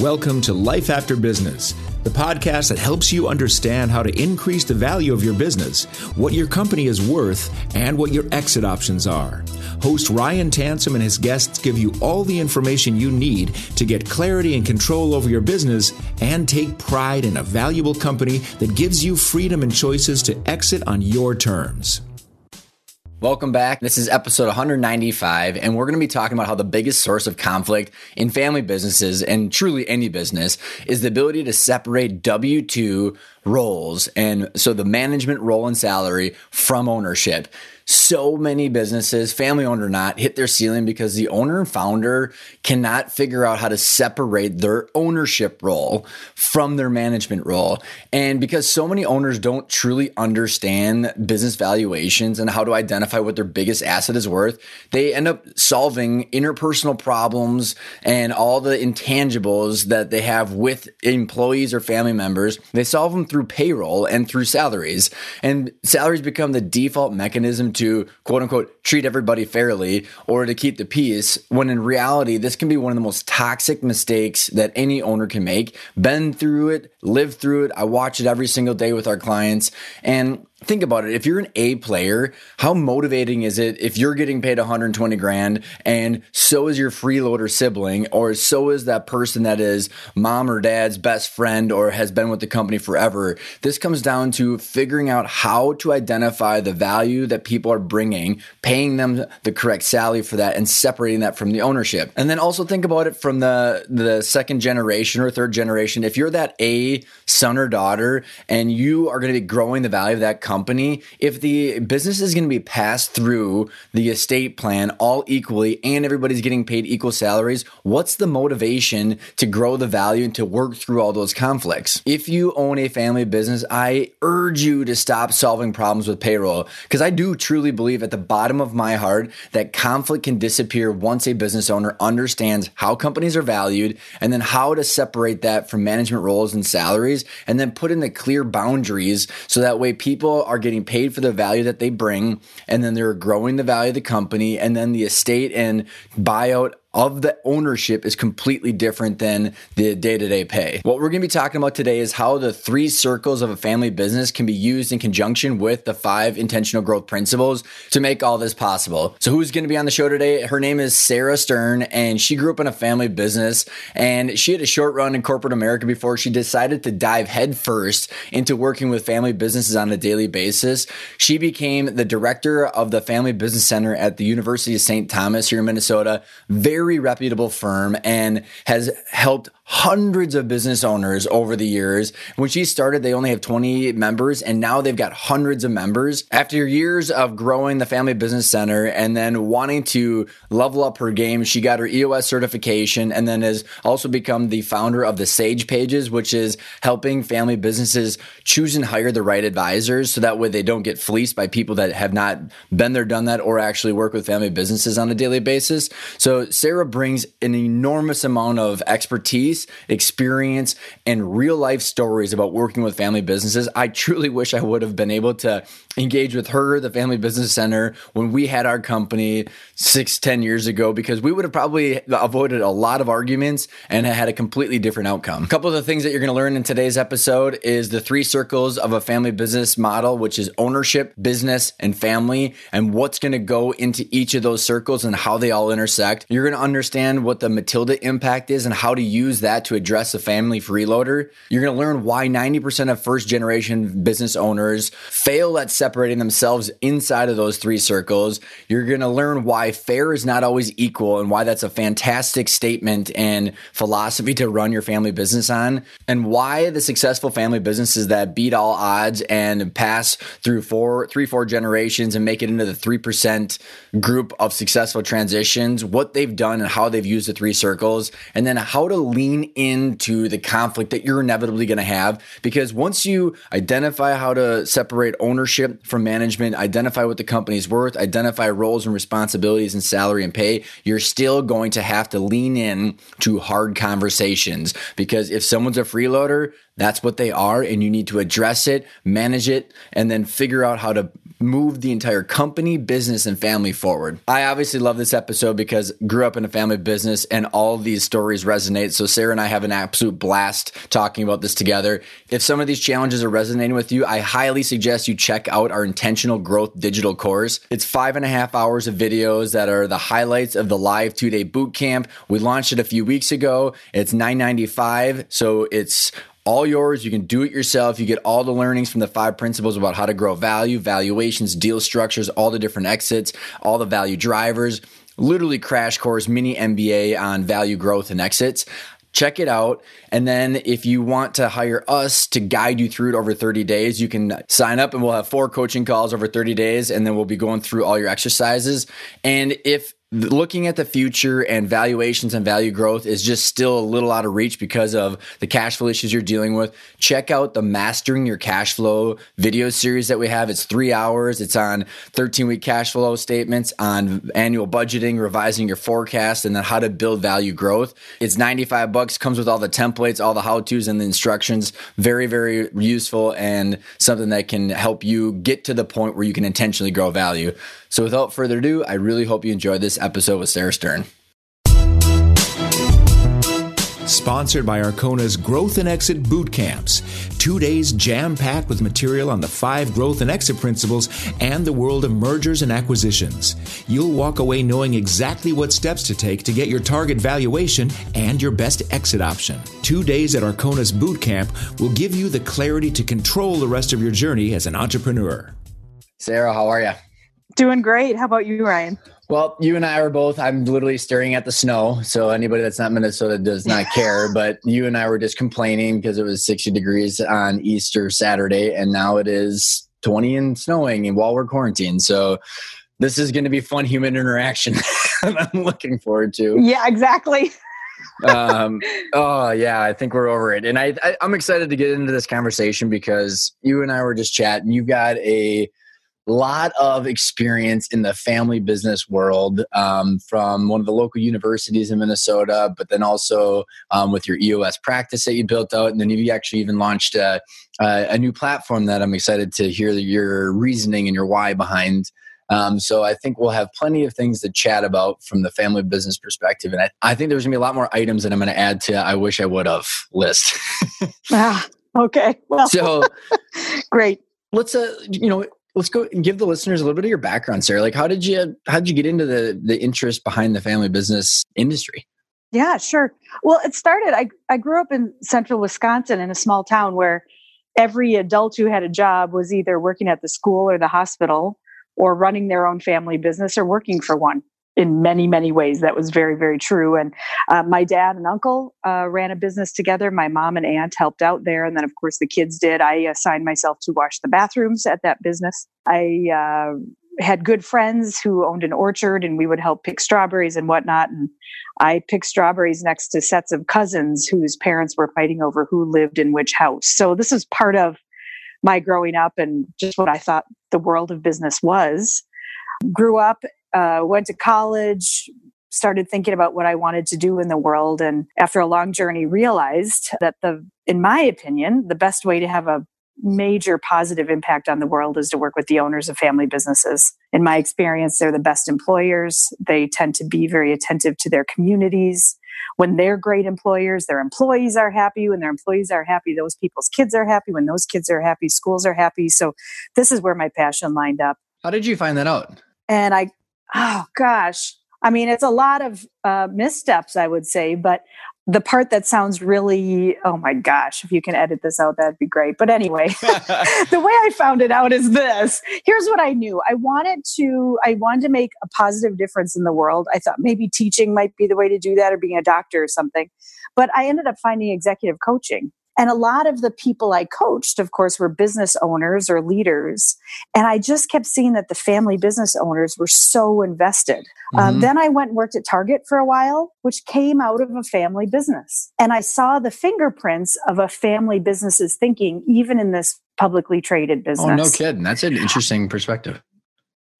Welcome to Life After Business, the podcast that helps you understand how to increase the value of your business, what your company is worth, and what your exit options are. Host Ryan Tansom and his guests give you all the information you need to get clarity and control over your business and take pride in a valuable company that gives you freedom and choices to exit on your terms. Welcome back. This is episode 195, and we're going to be talking about how the biggest source of conflict in family businesses and truly any business is the ability to separate W 2 roles. And so the management role and salary from ownership so many businesses, family owned or not, hit their ceiling because the owner and founder cannot figure out how to separate their ownership role from their management role. And because so many owners don't truly understand business valuations and how to identify what their biggest asset is worth, they end up solving interpersonal problems and all the intangibles that they have with employees or family members. They solve them through payroll and through salaries. And salaries become the default mechanism to quote unquote treat everybody fairly or to keep the peace, when in reality, this can be one of the most toxic mistakes that any owner can make. Been through it, lived through it. I watch it every single day with our clients. And think about it. If you're an A player, how motivating is it if you're getting paid 120 grand and so is your freeloader sibling or so is that person that is mom or dad's best friend or has been with the company forever? This comes down to figuring out how to identify the value that people are bringing, paying them the correct salary for that and separating that from the ownership. And then also think about it from the the second generation or third generation. If you're that A son or daughter and you are going to be growing the value of that company, if the business is going to be passed through the estate plan all equally and everybody's getting paid equal salaries, what's the motivation to grow the value and to work through all those conflicts? If you own a family business, I urge you to stop solving problems with payroll because I do truly believe at the bottom of my heart that conflict can disappear once a business owner understands how companies are valued and then how to separate that from management roles and salaries and then put in the clear boundaries so that way people are getting paid for the value that they bring, and then they're growing the value of the company, and then the estate and buyout of the ownership is completely different than the day to day pay. What we're going to be talking about today is how the three circles of a family business can be used in conjunction with the five intentional growth principles to make all this possible. So, who's going to be on the show today? Her name is Sarah Stern, and she grew up in a family business and she had a short run in corporate America before she decided to dive headfirst into working with family businesses on a daily basis. She became the director of the Family Business Center at the University of St. Thomas here in Minnesota. Very very reputable firm and has helped hundreds of business owners over the years. When she started, they only have 20 members and now they've got hundreds of members. After years of growing the Family Business Center and then wanting to level up her game, she got her EOS certification and then has also become the founder of the Sage Pages, which is helping family businesses choose and hire the right advisors so that way they don't get fleeced by people that have not been there, done that, or actually work with family businesses on a daily basis. So Sarah brings an enormous amount of expertise experience, and real life stories about working with family businesses. I truly wish I would have been able to engage with her, the Family Business Center, when we had our company six, ten years ago, because we would have probably avoided a lot of arguments and had a completely different outcome. A couple of the things that you're going to learn in today's episode is the three circles of a family business model, which is ownership, business, and family, and what's going to go into each of those circles and how they all intersect. You're going to understand what the Matilda impact is and how to use that to address a family freeloader. You're going to learn why 90% of first generation business owners fail at separating themselves inside of those three circles. You're going to learn why fair is not always equal and why that's a fantastic statement and philosophy to run your family business on, and why the successful family businesses that beat all odds and pass through four, three, four generations and make it into the 3% group of successful transitions, what they've done and how they've used the three circles, and then how to lean into the conflict that you're inevitably going to have. Because once you identify how to separate ownership from management, identify what the company's worth, identify roles and responsibilities and salary and pay, you're still going to have to lean in to hard conversations. Because if someone's a freeloader, that's what they are, and you need to address it, manage it, and then figure out how to move the entire company, business, and family forward. I obviously love this episode because grew up in a family business and all these stories resonate. So Sarah and I have an absolute blast talking about this together. If some of these challenges are resonating with you, I highly suggest you check out our intentional growth digital course. It's five and a half hours of videos that are the highlights of the live two day boot camp. We launched it a few weeks ago. It's 995. So it's all yours. You can do it yourself. You get all the learnings from the five principles about how to grow value, valuations, deal structures, all the different exits, all the value drivers. Literally crash course mini MBA on value growth and exits. Check it out. And then if you want to hire us to guide you through it over 30 days, you can sign up and we'll have four coaching calls over 30 days. And then we'll be going through all your exercises. And if looking at the future and valuations and value growth is just still a little out of reach because of the cash flow issues you're dealing with. Check out the Mastering Your Cash Flow video series that we have. It's three hours. It's on 13 week cash flow statements, on annual budgeting, revising your forecast, and then how to build value growth. It's 95 bucks, comes with all the templates, all the how to's, and the instructions. Very, very useful and something that can help you get to the point where you can intentionally grow value. So without further ado, I really hope you enjoyed this episode with Sarah Stern. Sponsored by Arkona's Growth and Exit Boot Camps. Two days jam packed with material on the five growth and exit principles and the world of mergers and acquisitions. You'll walk away knowing exactly what steps to take to get your target valuation and your best exit option. Two days at Arkona's Boot Camp will give you the clarity to control the rest of your journey as an entrepreneur. Sarah, how are you? Doing great. How about you, Ryan? Well, you and I are both. I'm literally staring at the snow. So anybody that's not Minnesota does not care. but you and I were just complaining because it was 60 degrees on Easter Saturday, and now it is 20 and snowing, and while we're quarantined. So this is going to be fun human interaction. I'm looking forward to. Yeah, exactly. um, oh yeah, I think we're over it, and I, I I'm excited to get into this conversation because you and I were just chatting. You've got a lot of experience in the family business world um, from one of the local universities in Minnesota, but then also um, with your EOS practice that you built out. And then you actually even launched a, a, new platform that I'm excited to hear your reasoning and your why behind. Um, so I think we'll have plenty of things to chat about from the family business perspective. And I, I think there's gonna be a lot more items that I'm gonna add to I wish I would have list. ah, okay. Well, so great. Let's, uh, you know, let's go and give the listeners a little bit of your background, Sarah. Like, how did you how did you get into the the interest behind the family business industry? Yeah, sure. Well, it started. I I grew up in central Wisconsin in a small town where every adult who had a job was either working at the school or the hospital or running their own family business or working for one in many many ways. That was very very true. And uh, my dad and uncle uh, ran a business together. My mom and aunt helped out there. And then of course the kids did. I assigned myself to wash the bathrooms at that business. I uh, had good friends who owned an orchard and we would help pick strawberries and whatnot. And i picked strawberries next to sets of cousins whose parents were fighting over who lived in which house. So this is part of my growing up and just what i thought the world of business was. Grew up uh, went to college, started thinking about what I wanted to do in the world. And after a long journey, realized that the, in my opinion, the best way to have a major positive impact on the world is to work with the owners of family businesses. In my experience, they're the best employers. They tend to be very attentive to their communities. When they're great employers, their employees are happy. When their employees are happy, those people's kids are happy. When those kids are happy, schools are happy. So this is where my passion lined up. How did you find that out? And I, oh gosh, I mean, it's a lot of uh, missteps, I would say, but the part that sounds really, oh my gosh, if you can edit this out, that'd be great. But anyway, the way I found it out is this. Here's what I knew. I wanted to, I wanted to make a positive difference in the world. I thought maybe teaching might be the way to do that or being a doctor or something. But I ended up finding executive coaching. And a lot of the people I coached, of course, were business owners or leaders. And I just kept seeing that the family business owners were so invested. Um, mm-hmm. Um, then I went and worked at Target for a while, which came out of a family business. And I saw the fingerprints of a family business's thinking, even in this publicly traded business. Oh, no kidding. That's an interesting perspective.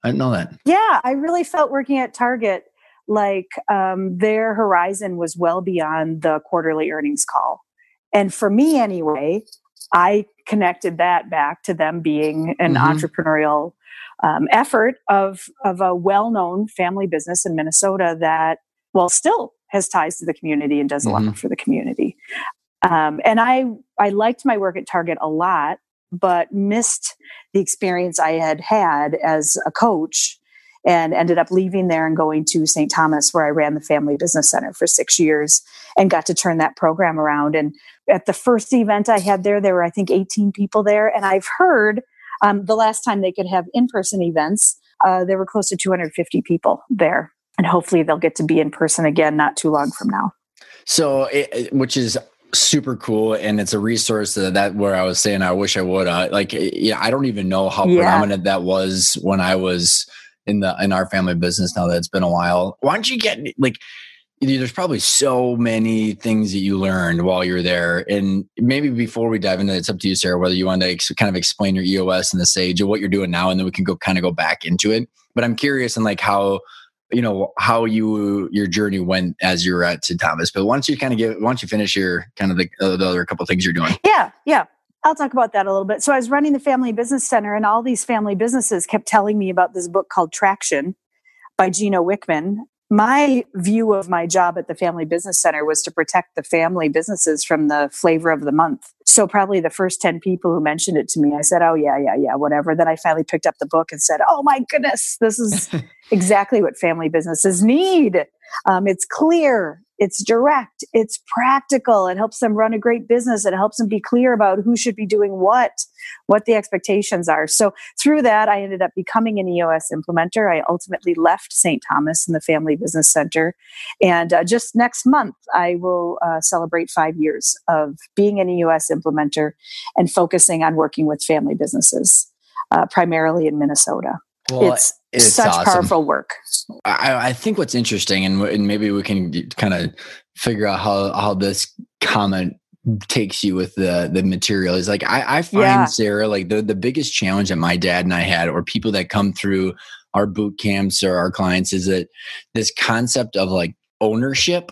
I didn't know that. Yeah, I really felt working at Target like um, their horizon was well beyond the quarterly earnings call. And for me, anyway, I connected that back to them being an mm-hmm. entrepreneurial um, effort of of a well known family business in Minnesota that, well, still has ties to the community and does mm-hmm. a lot mm-hmm. for the community. Um, and I I liked my work at Target a lot, but missed the experience I had had as a coach and ended up leaving there and going to St. Thomas, where I ran the Family Business Center for six years and got to turn that program around. And at the first event I had there, there were, I think, 18 people there. And I've heard um, the last time they could have in person events, uh, there were close to 250 people there. And hopefully they'll get to be in person again not too long from now. So, it, which is super cool and it's a resource that, that where i was saying i wish i would uh, like yeah i don't even know how yeah. predominant that was when i was in the in our family business now that it's been a while why don't you get like there's probably so many things that you learned while you're there. And maybe before we dive into it, it's up to you, Sarah, whether you want to ex- kind of explain your EOS and the Sage or what you're doing now, and then we can go kind of go back into it. But I'm curious and like how, you know, how you your journey went as you were at St. Thomas. But once you kind of give, once you finish your kind of the, uh, the other couple things you're doing. Yeah, yeah. I'll talk about that a little bit. So I was running the Family Business Center, and all these family businesses kept telling me about this book called Traction by Gino Wickman my view of my job at the Family Business Center was to protect the family businesses from the flavor of the month. So, probably the first 10 people who mentioned it to me, I said, Oh, yeah, yeah, yeah, whatever. Then I finally picked up the book and said, Oh my goodness, this is exactly what family businesses need. Um, it's clear, it's direct, it's practical. It helps them run a great business. It helps them be clear about who should be doing what, what the expectations are. So through that, I ended up becoming an EOS implementer. I ultimately left St. Thomas and the Family Business Center. And uh, just next month, I will uh, celebrate five years of being an EOS implementer and focusing on working with family businesses, uh, primarily in Minnesota. Well, it's, it's such awesome. powerful work. I, I, think what's interesting, and, and maybe we can kind of figure out how how this comment takes you with the the material is like I, I find yeah. Sarah like the the biggest challenge that my dad and I had, or people that come through our boot camps or our clients, is that this concept of like ownership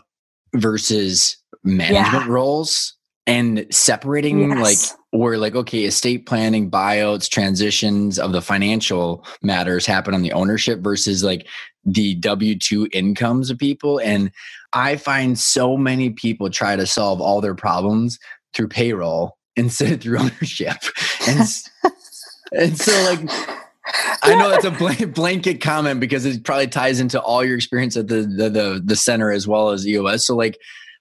versus management yeah. roles and separating yes. like where like okay estate planning buyouts transitions of the financial matters happen on the ownership versus like the w2 incomes of people and i find so many people try to solve all their problems through payroll instead of through ownership and, and so like I know it's a blanket comment because it probably ties into all your experience at the, the the the center as well as EOS. So like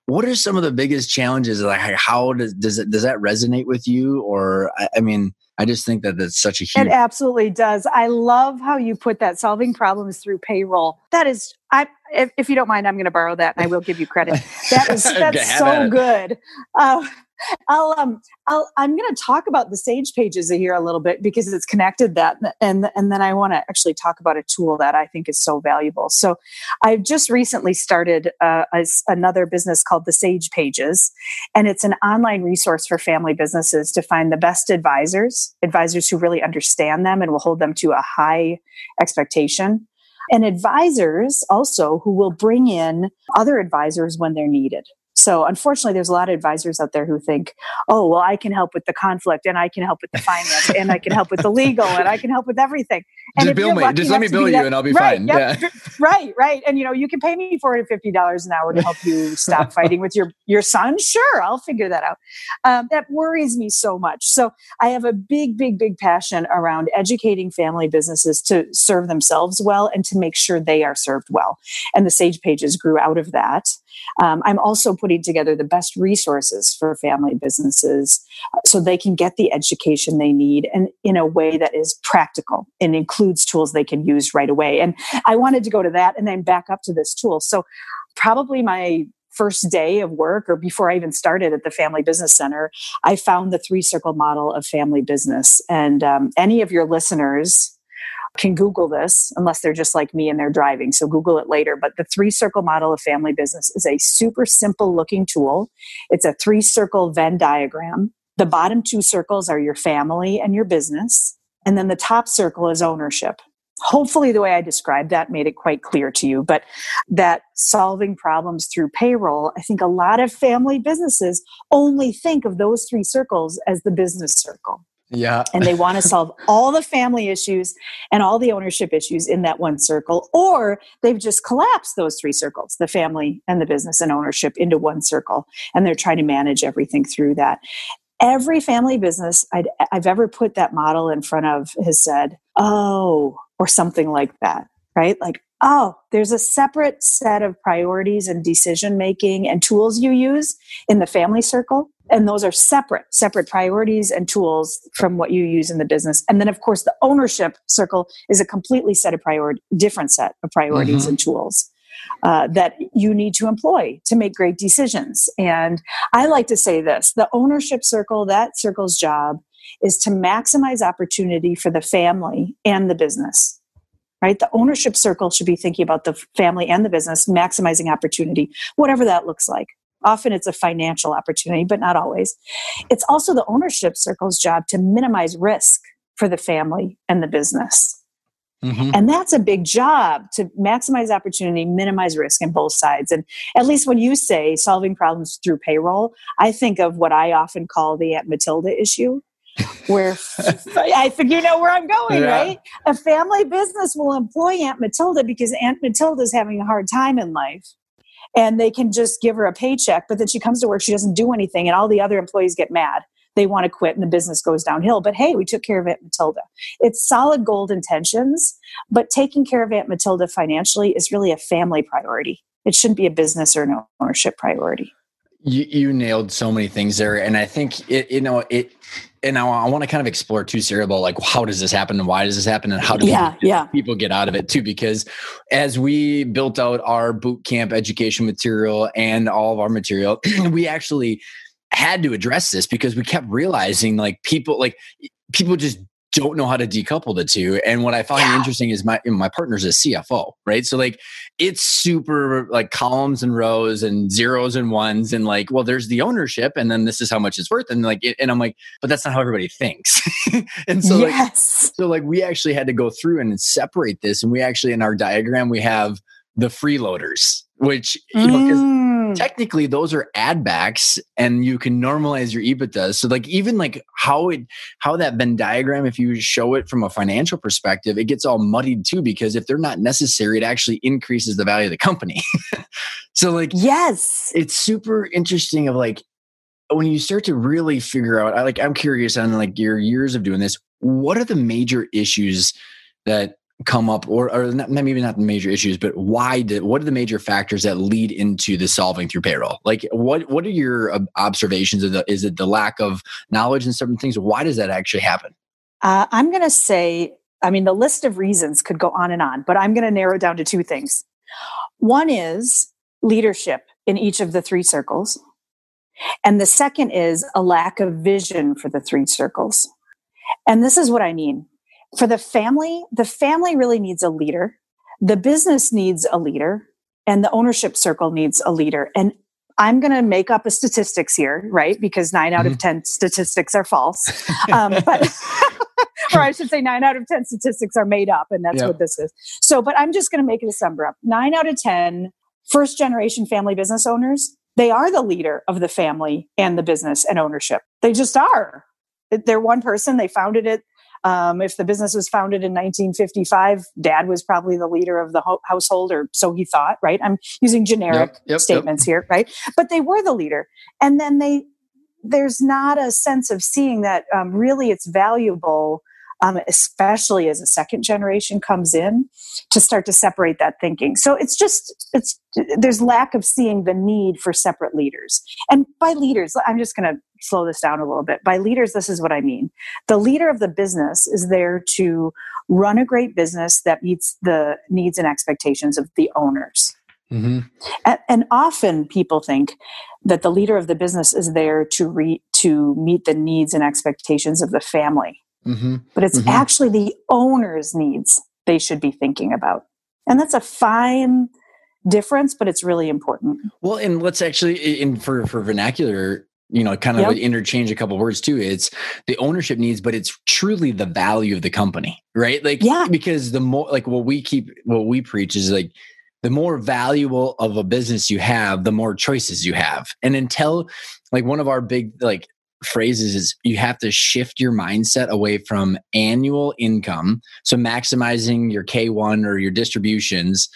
what are some of the biggest challenges like how does does it does that resonate with you or I, I mean I just think that that's such a huge. It absolutely does. I love how you put that solving problems through payroll. That is, I if, if you don't mind, I'm going to borrow that and I will give you credit. That is that's so good. Uh, I'll um I'll I'm going to talk about the Sage pages here a little bit because it's connected that and and then I want to actually talk about a tool that I think is so valuable. So I've just recently started uh, another business called the Sage Pages, and it's an online resource for family businesses to find the best advisors, advisors who really understand them and will hold them to a high expectation and advisors also who will bring in other advisors when they're needed. So unfortunately, there's a lot of advisors out there who think, oh, well, I can help with the conflict and I can help with the finance and I can help with the legal and I can help with everything. And just bill me. Just let me bill you that, and I'll be right, fine. Yep, yeah. Right, right. And you know, you can pay me $450 an hour to help you stop fighting with your, your son. Sure, I'll figure that out. Um, that worries me so much. So I have a big, big, big passion around educating family businesses to serve themselves well and to make sure they are served well. And the Sage Pages grew out of that. Um, I'm also putting together the best resources for family businesses uh, so they can get the education they need and in a way that is practical and includes tools they can use right away. And I wanted to go to that and then back up to this tool. So, probably my first day of work or before I even started at the Family Business Center, I found the three circle model of family business. And um, any of your listeners, can Google this unless they're just like me and they're driving. So Google it later. But the three circle model of family business is a super simple looking tool. It's a three circle Venn diagram. The bottom two circles are your family and your business. And then the top circle is ownership. Hopefully, the way I described that made it quite clear to you. But that solving problems through payroll, I think a lot of family businesses only think of those three circles as the business circle. Yeah. and they want to solve all the family issues and all the ownership issues in that one circle, or they've just collapsed those three circles the family and the business and ownership into one circle. And they're trying to manage everything through that. Every family business i have ever put that model in front of has said, oh, or something like that, right? Like, oh, there's a separate set of priorities and decision making and tools you use in the family circle. And those are separate separate priorities and tools from what you use in the business. And then of course the ownership circle is a completely set of priority different set of priorities mm-hmm. and tools uh, that you need to employ to make great decisions. And i like to say this the ownership circle that circle's job is to maximize opportunity for the family and the business right the ownership circle should be thinking about the family and the business maximizing opportunity whatever that looks like Often it's a financial opportunity, but not always. It's also the ownership circle's job to minimize risk for the family and the business. Mm-hmm. And that's a big job to maximize opportunity, minimize risk in both sides. And at least when you say solving problems through payroll, I think of what I often call the Aunt Matilda issue, where I think you know where I'm going, yeah. right? A family business will employ Aunt Matilda because Aunt Matilda is having a hard time in life. And they can just give her a paycheck but then she comes to work she doesn't do anything and all the other employees get mad. They want to quit and the business goes downhill. But hey we took care of aunt matilda. It's solid gold intentions but taking care of aunt matilda financially is really a family priority. It shouldn't be a business or an ownership priority. You, you nailed so many things there and i think it you know it and I, I want to kind of explore too, Sarah, about like how does this happen and why does this happen and how do yeah, people, yeah. people get out of it too? Because as we built out our boot camp education material and all of our material, we actually had to address this because we kept realizing like people like people just don't know how to decouple the two. And what I find yeah. interesting is my my partner's a CFO, right? So like it's super like columns and rows and zeros and ones and like, well, there's the ownership, and then this is how much it's worth, and like, it, and I'm like, but that's not how everybody thinks. and so yes. like, so like we actually had to go through and separate this, and we actually in our diagram we have the freeloaders, which you know, mm. technically those are ad backs and you can normalize your EBITDA. So like even like how it how that Venn diagram, if you show it from a financial perspective, it gets all muddied too because if they're not necessary, it actually increases the value of the company. so like yes, it's super interesting of like when you start to really figure out, I like I'm curious on like your years of doing this, what are the major issues that come up or, or not, maybe not the major issues but why did what are the major factors that lead into the solving through payroll? Like what what are your observations of the is it the lack of knowledge and certain things? Why does that actually happen? Uh, i'm going to say i mean the list of reasons could go on and on but i'm going to narrow down to two things. One is leadership in each of the three circles and the second is a lack of vision for the three circles. And this is what i mean for the family, the family really needs a leader. The business needs a leader and the ownership circle needs a leader. And I'm going to make up a statistics here, right? Because nine out of mm-hmm. 10 statistics are false. Um, but, or I should say, nine out of 10 statistics are made up, and that's yep. what this is. So, but I'm just going to make it a sum up. Nine out of 10 first generation family business owners, they are the leader of the family and the business and ownership. They just are. They're one person, they founded it. Um, if the business was founded in 1955, dad was probably the leader of the ho- household, or so he thought, right? I'm using generic yep, yep, statements yep. here, right? But they were the leader. And then they there's not a sense of seeing that um, really it's valuable um, especially as a second generation comes in to start to separate that thinking. So it's just it's there's lack of seeing the need for separate leaders. And by leaders i'm just going to slow this down a little bit. By leaders this is what i mean. The leader of the business is there to run a great business that meets the needs and expectations of the owners. Mm-hmm. And, and, often people think that the leader of the business is there to re, to meet the needs and expectations of the family. Mm-hmm. But it's mm-hmm. actually the owner's needs they should be thinking about. And that's a fine difference, but it's really important. Well, and let's actually in for for vernacular, you know, kind of yep. interchange a couple words too. It's the ownership needs, but it's truly the value of the company, right? Like, yeah, because the more like what we keep, what we preach is like the more valuable of a business you have, the more choices you have. And until like one of our big like phrases is you have to shift your mindset away from annual income, so maximizing your K1 or your distributions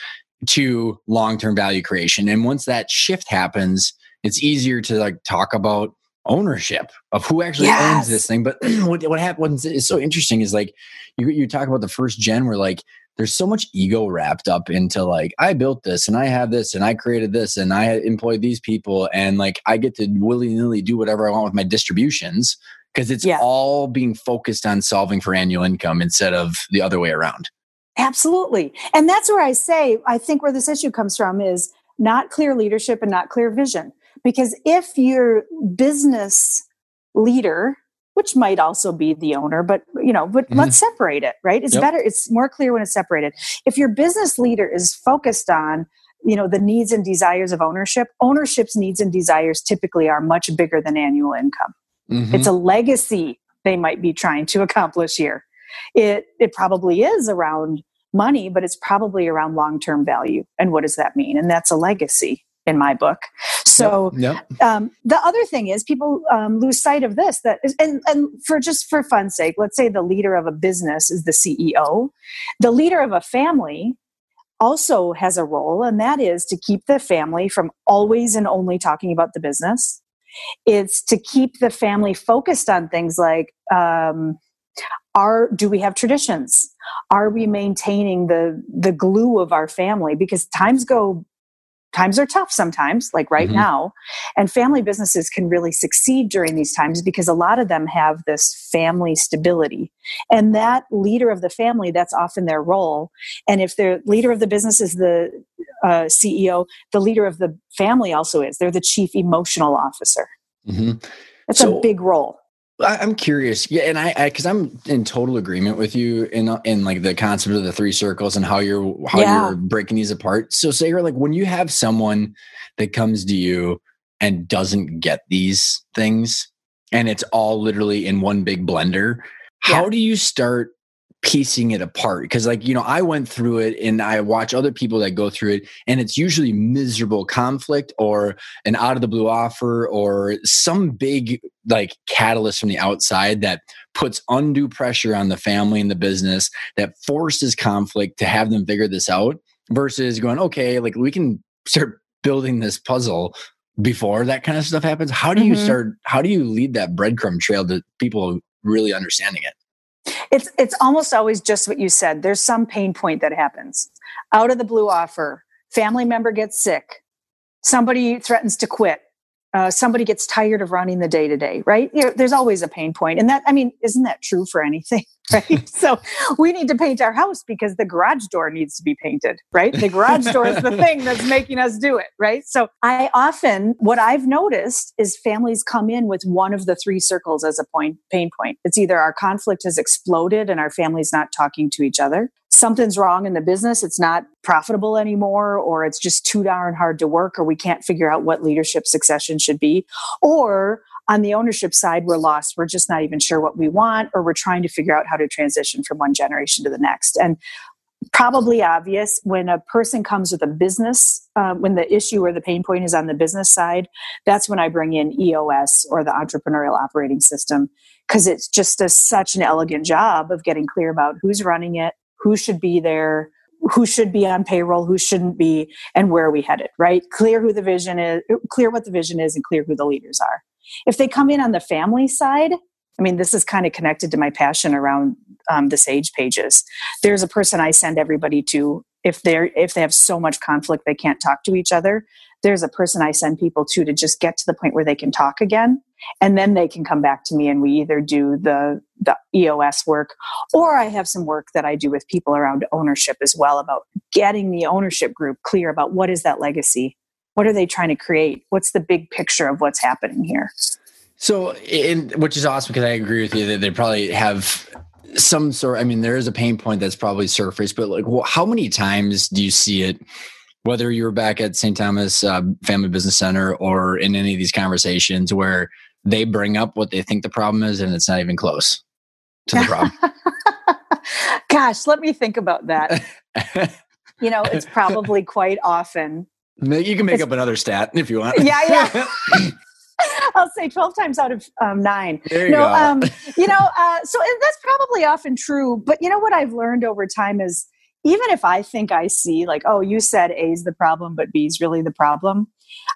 to long-term value creation. And once that shift happens, it's easier to like talk about ownership of who actually yes. owns this thing. But what, what happens is so interesting is like you, you talk about the first gen where like there's so much ego wrapped up into like I built this and I have this and I created this and I employed these people and like I get to willy nilly do whatever I want with my distributions because it's yeah. all being focused on solving for annual income instead of the other way around. Absolutely. And that's where I say I think where this issue comes from is not clear leadership and not clear vision. Because if your business leader which might also be the owner but you know but mm-hmm. let's separate it right it's yep. better it's more clear when it's separated if your business leader is focused on you know the needs and desires of ownership ownership's needs and desires typically are much bigger than annual income mm-hmm. it's a legacy they might be trying to accomplish here it it probably is around money but it's probably around long-term value and what does that mean and that's a legacy in my book. So yep, yep. Um, the other thing is people um, lose sight of this that is, and, and for just for fun's sake, let's say the leader of a business is the CEO. The leader of a family also has a role, and that is to keep the family from always and only talking about the business. It's to keep the family focused on things like um, are do we have traditions are we maintaining the the glue of our family because times go times are tough sometimes, like right mm-hmm. now. And family businesses can really succeed during these times because a lot of them have this family stability. And that leader of the family, that's often their role. And if the leader of the business is the uh, CEO, the leader of the family also is. They're the chief emotional officer. Mm-hmm. It's so, a big role. I'm curious, yeah, and I, because I'm in total agreement with you in in like the concept of the three circles and how you're how yeah. you're breaking these apart. So, say you're like when you have someone that comes to you and doesn't get these things, and it's all literally in one big blender. Yeah. How do you start piecing it apart because like you know i went through it and i watch other people that go through it and it's usually miserable conflict or an out of the blue offer or some big like catalyst from the outside that puts undue pressure on the family and the business that forces conflict to have them figure this out versus going okay like we can start building this puzzle before that kind of stuff happens how do you mm-hmm. start how do you lead that breadcrumb trail to people really understanding it it's it's almost always just what you said. There's some pain point that happens. Out of the blue offer, family member gets sick, somebody threatens to quit, uh, somebody gets tired of running the day to day, right? You know, there's always a pain. And that, I mean, isn't that true for anything, right? so we need to paint our house because the garage door needs to be painted, right? The garage door is the thing that's making us do it, right? So I often, what I've noticed is families come in with one of the three circles as a point, pain point. It's either our conflict has exploded and our family's not talking to each other something's wrong in the business, it's not profitable anymore, or it's just too darn hard to work, or we can't figure out what leadership succession should be. Or On the ownership side, we're lost. We're just not even sure what we want, or we're trying to figure out how to transition from one generation to the next. And probably obvious when a person comes with a business uh, when the issue or the pain point is on the business side that's when i bring in eos or the entrepreneurial operating system because it's just a, such an elegant job of getting clear about who's running it who should be there who should be on payroll who shouldn't be and where are we headed right clear who the vision is clear what the vision is and clear who the leaders are if they come in on the family side I mean, this is kind of connected to my passion around um, the Sage pages. There's a person I send everybody to if they're if they have so much conflict they can't talk to each other. There's a person I send people to to just get to the point where they can talk again, and then they can come back to me, and we either do the the EOS work, or I have some work that I do with people around ownership as well about getting the ownership group clear about what is that legacy, what are they trying to create, what's the big picture of what's happening here. So, in, which is awesome because I agree with you that they probably have some sort. I mean, there is a pain point that's probably surfaced, but like, well, how many times do you see it? Whether you were back at St. Thomas uh, Family Business Center or in any of these conversations where they bring up what they think the problem is, and it's not even close to the problem. Gosh, let me think about that. you know, it's probably quite often. You can make it's, up another stat if you want. Yeah, yeah. I'll say 12 times out of um, nine. There you no, go. Um, you know, uh, so that's probably often true. But you know what I've learned over time is even if I think I see, like, oh, you said A is the problem, but B is really the problem,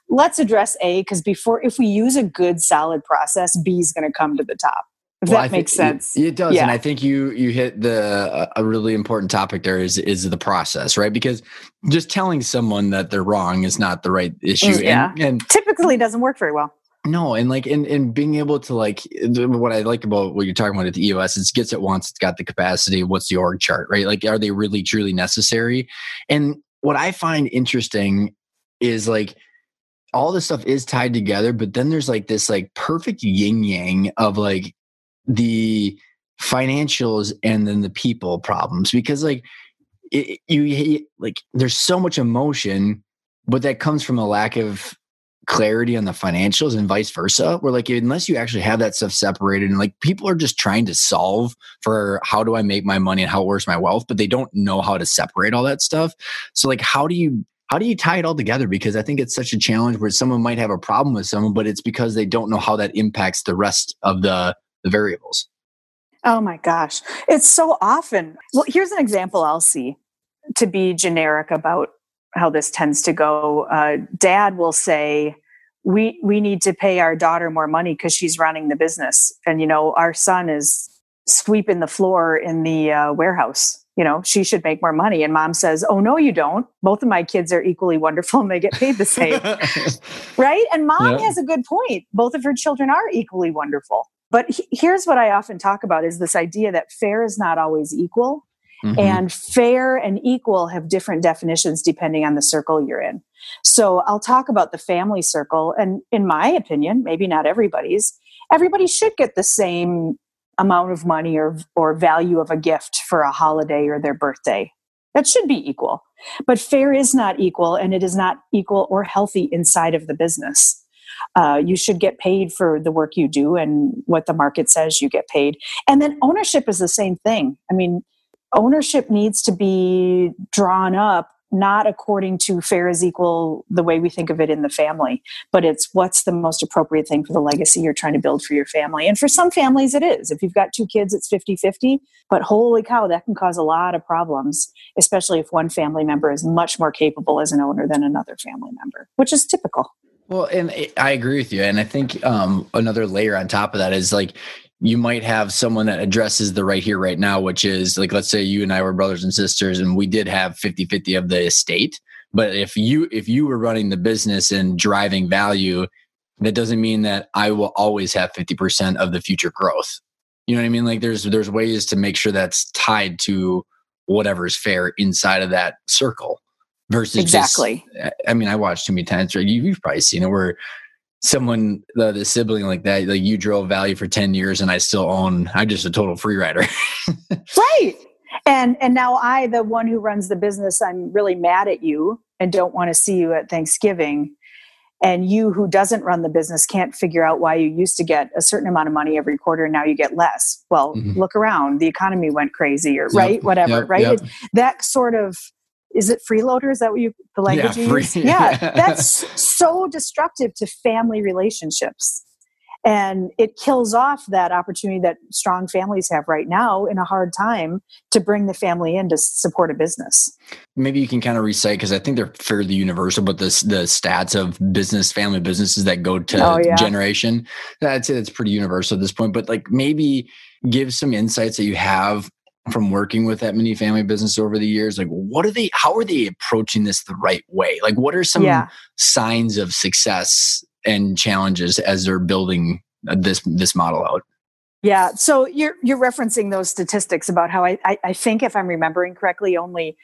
let's address A because before, if we use a good, solid process, B is going to come to the top. If well, that makes sense. It, it does, yeah. and I think you you hit the a really important topic there is is the process, right? Because just telling someone that they're wrong is not the right issue, yeah. and, and typically doesn't work very well. No, and like and and being able to like what I like about what you're talking about at the EOS is gets it once it's got the capacity. What's the org chart, right? Like, are they really truly necessary? And what I find interesting is like all this stuff is tied together, but then there's like this like perfect yin yang of like the financials and then the people problems because like it, you like there's so much emotion, but that comes from a lack of clarity on the financials and vice versa where like unless you actually have that stuff separated and like people are just trying to solve for how do i make my money and how works my wealth but they don't know how to separate all that stuff. So like how do you how do you tie it all together? Because i think it's such a challenge where someone might have a problem with someone but it's because they don't know how that impacts the rest of the the variables oh my gosh it's so often well here's an example i'll see to be generic about how this tends to go. Uh, dad will say, "We we need to pay our daughter more money because she's running the business," and you know our son is sweeping the floor in the uh, warehouse. You know she should make more money, and mom says, "Oh no, you don't. Both of my kids are equally wonderful, and they get paid the same." right? And mom yeah. has a good point. Both of her children are equally wonderful. But he- here's what I often talk about: is this idea that fair is not always equal Mm-hmm. And fair and equal have different definitions depending on the circle you're in. So I'll talk about the family circle. And in my opinion, maybe not everybody's, everybody should get the same amount of money or, or value of a gift for a holiday or their birthday. That should be equal. But fair is not equal, and it is not equal or healthy inside of the business. Uh, you should get paid for the work you do and what the market says you get paid. And then ownership is the same thing. I mean, ownership needs to be drawn up not according to fair is equal the way we think of it in the family, but it's what's the most appropriate thing for the legacy you're trying to build for your family. And for some families, it is. If you've got two kids, it's 50 50. But holy cow, that can cause a lot of problems, especially if one family member is much more capable as an owner than another family member, which is typical. Well, and I agree with you. And I think um, another layer on top of that is like you might have someone that addresses the right here, right now, which is like, let's say you and I were brothers and sisters and we did have 50 50 of the estate. But if you, if you were running the business and driving value, that doesn't mean that I will always have 50% of the future growth. You know what I mean? Like there's, there's ways to make sure that's tied to whatever is fair inside of that circle versus exactly. Just, I mean, I watched too many times, right? You've probably seen it where someone the, the sibling like that like you drove value for 10 years and i still own i'm just a total free rider right and and now i the one who runs the business i'm really mad at you and don't want to see you at thanksgiving and you who doesn't run the business can't figure out why you used to get a certain amount of money every quarter and now you get less well mm-hmm. look around the economy went crazy or yep. right whatever yep. right yep. It, that sort of is it freeloader? Is that what you the language yeah, you use? Yeah that's so destructive to family relationships. And it kills off that opportunity that strong families have right now in a hard time to bring the family in to support a business. Maybe you can kind of recite because i think they're fairly universal but the, the stats of business family businesses that go to oh, yeah. generation i'd say that's pretty universal at this point but like maybe give some insights that you have from working with that many family business over the years like what are they how are they approaching this the right way like what are some yeah. signs of success and challenges as they're building this this model out. Yeah, so you're you're referencing those statistics about how I I, I think if I'm remembering correctly, only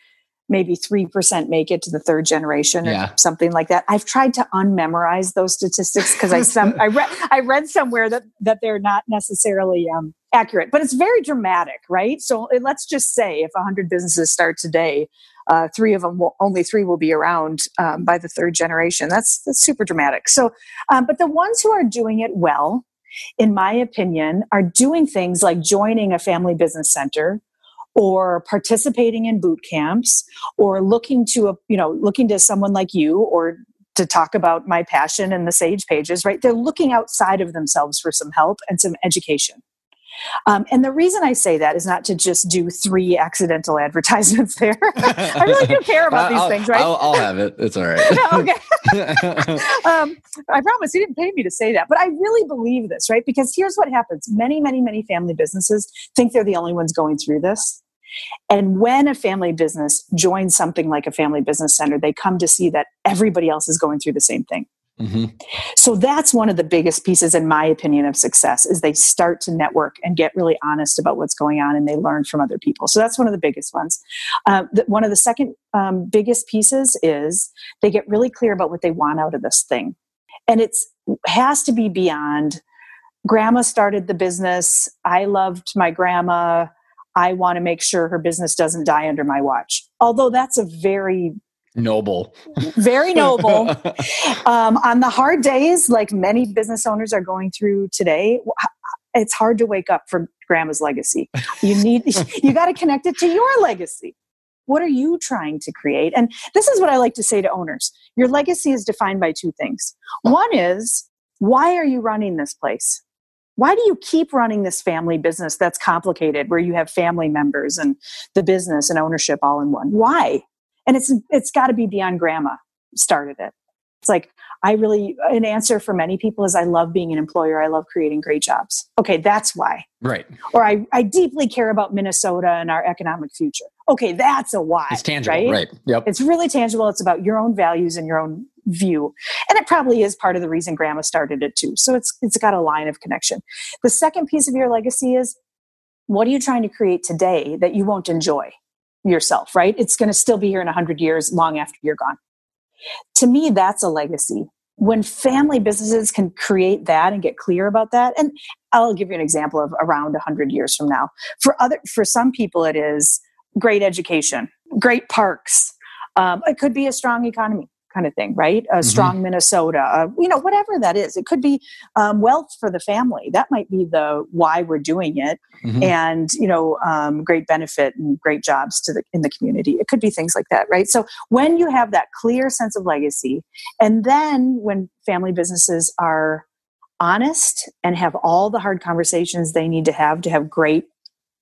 maybe 3% make it to the third generation or yeah. something like that. I've tried to unmemorize those statistics because I some I read I read somewhere that that they're not necessarily um, accurate, but it's very dramatic, right? So let's just say if 100 businesses start today, uh, three of them will only three will be around um, by the third generation. That's that's super dramatic. So, um, but the ones who are doing it well, in my opinion, are doing things like joining a family business center or participating in boot camps or looking to a you know looking to someone like you or to talk about my passion and the sage pages right they're looking outside of themselves for some help and some education um, and the reason I say that is not to just do three accidental advertisements there. I really do care about these I'll, things, right? I'll, I'll, have it. It's all right. okay. um, I promise you didn't pay me to say that, but I really believe this, right? Because here's what happens many, many, many family businesses think they're the only ones going through this. And when a family business joins something like a family business center, they come to see that everybody else is going through the same thing. Mm-hmm. So that's one of the biggest pieces, in my opinion, of success is they start to network and get really honest about what's going on, and they learn from other people. So that's one of the biggest ones. Uh, the, one of the second um, biggest pieces is they get really clear about what they want out of this thing, and it's has to be beyond. Grandma started the business. I loved my grandma. I want to make sure her business doesn't die under my watch. Although that's a very noble. Very noble. Um, on the hard days like many business owners are going through today it's hard to wake up for grandma's legacy. You need you got to connect it to your legacy. What are you trying to create? And this is what i like to say to owners your legacy is defined by two things. One is why are you running this place? Why do you keep running this family business that's complicated where you have family members and the business and ownership all in one? Why and it's it's got to be beyond grandma started it. It's like i really an answer for many people is i love being an employer. I love creating great jobs. Okay that's why. Right. Or i, I deeply care about minnesota and our economic future. Okay that's a why it's tangible right? right. Yep. It's really tangible. It's about your own values and your own view. And it probably is part of the reason grandma started it too. So it's it's got a line of connection. The second piece of your legacy is what are you trying to create today that you won't enjoy yourself, right? It's going to still be here in 100 years, long after you're gone. To me, that's a legacy. When family businesses can create that and get clear about that, and I'll give you an example of around 100 years from now. For other, for some people, it is great education, great parks. Um, it could be a strong economy kind of thing, right? A mm-hmm. strong Minnesota, uh, you know, whatever that is. It could be um, wealth for the family. That might be the why we're doing it, mm-hmm. and you know, um, great benefit and great jobs to the in the community. It could be things like that, right? So when you have that clear sense of legacy, and then when family businesses are honest and have all the hard conversations they need to have to have great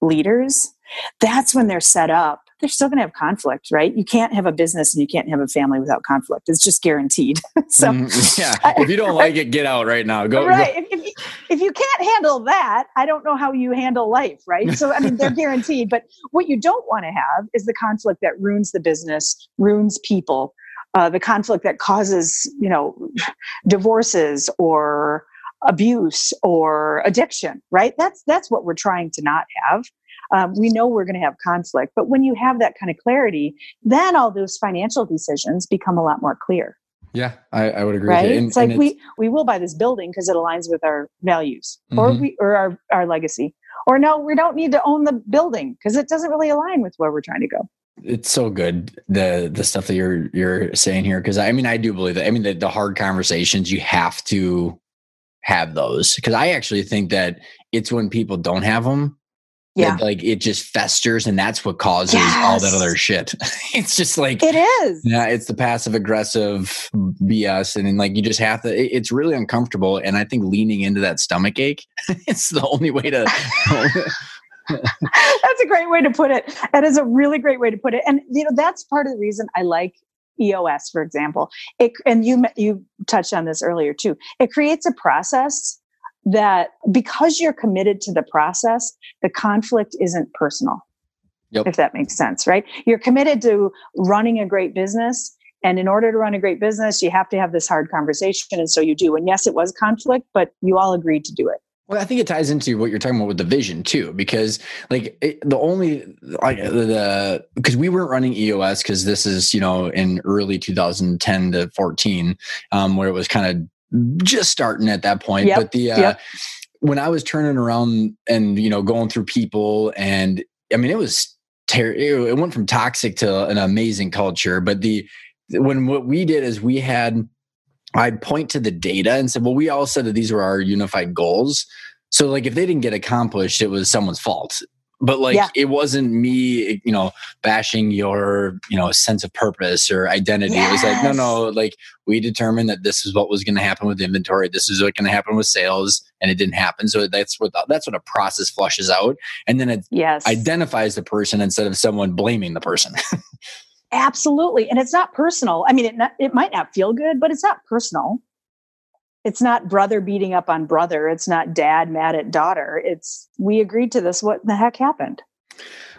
leaders, that's when they're set up they're still going to have conflict, right? You can't have a business and you can't have a family without conflict. It's just guaranteed. so, mm, yeah, if you don't like it, get out right now. Go. Right. Go. If, if, if you can't handle that, I don't know how you handle life, right? So, I mean, they're guaranteed. But what you don't want to have is the conflict that ruins the business, ruins people, uh, the conflict that causes, you know, divorces or abuse or addiction right that's that's what we're trying to not have um, we know we're going to have conflict. But when you have that kind of clarity, then all those financial decisions become a lot more clear. Yeah, I, I would agree. Right? And, it's like we it's... we will buy this building because it aligns with our values, mm-hmm. or we or our our legacy. Or no, we don't need to own the building because it doesn't really align with where we're trying to go. it's so good the the stuff that you're you're saying here because I mean I do believe that I mean the, the hard conversations you have to have those because I actually think that it's when people don't have them yeah. like it just festers and that's what causes yes. all that other shit. It's just like it is. Yeah it's the passive aggressive bs and then like you just have to it, it's really uncomfortable and i think leaning into that stomach ache it's the only way to that's a great way to put it. That is a really great way to put it and you know that's part of the reason i like eos for example. It and you you touched on this earlier too. It creates a process that because you're committed to the process, the conflict isn't personal. Yep. If that makes sense, right? You're committed to running a great business. And in order to run a great business, you have to have this hard conversation. And so you do. And yes, it was conflict, but you all agreed to do it. Well, I think it ties into what you're talking about with the vision too, because like it, the only like the because we weren't running EOS because this is you know in early 2010 to 14, um, where it was kind of just starting at that point. Yep. But the uh, yep. when I was turning around and you know going through people, and I mean it was ter- it went from toxic to an amazing culture. But the when what we did is we had I'd point to the data and said, well, we all said that these were our unified goals. So like if they didn't get accomplished, it was someone's fault but like yeah. it wasn't me you know bashing your you know sense of purpose or identity yes. it was like no no like we determined that this is what was going to happen with inventory this is what's going to happen with sales and it didn't happen so that's what that's what a process flushes out and then it yes. identifies the person instead of someone blaming the person absolutely and it's not personal i mean it, not, it might not feel good but it's not personal it's not brother beating up on brother. It's not dad mad at daughter. It's we agreed to this. What the heck happened?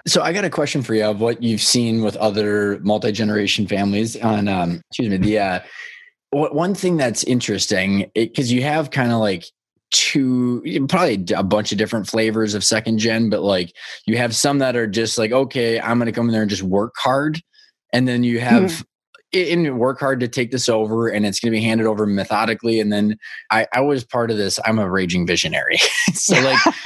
So I got a question for you of what you've seen with other multi generation families on. Um, excuse me. The uh, one thing that's interesting because you have kind of like two probably a bunch of different flavors of second gen but like you have some that are just like okay i'm gonna come in there and just work hard and then you have mm and work hard to take this over and it's going to be handed over methodically and then I, I was part of this i'm a raging visionary so like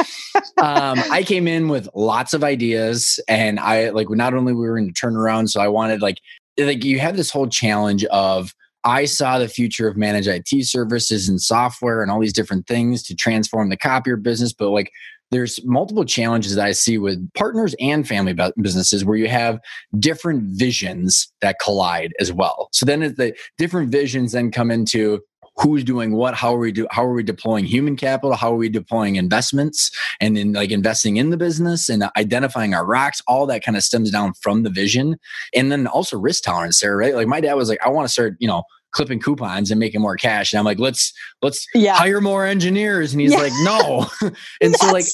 um, i came in with lots of ideas and i like not only we were in the turnaround so i wanted like like you have this whole challenge of I saw the future of managed IT services and software and all these different things to transform the copier business. But like there's multiple challenges that I see with partners and family businesses where you have different visions that collide as well. So then the different visions then come into who's doing what how are we do how are we deploying human capital how are we deploying investments and then like investing in the business and identifying our rocks all that kind of stems down from the vision and then also risk tolerance there right like my dad was like i want to start you know clipping coupons and making more cash. And I'm like, let's let's yeah. hire more engineers. And he's yeah. like, no. and yes. so like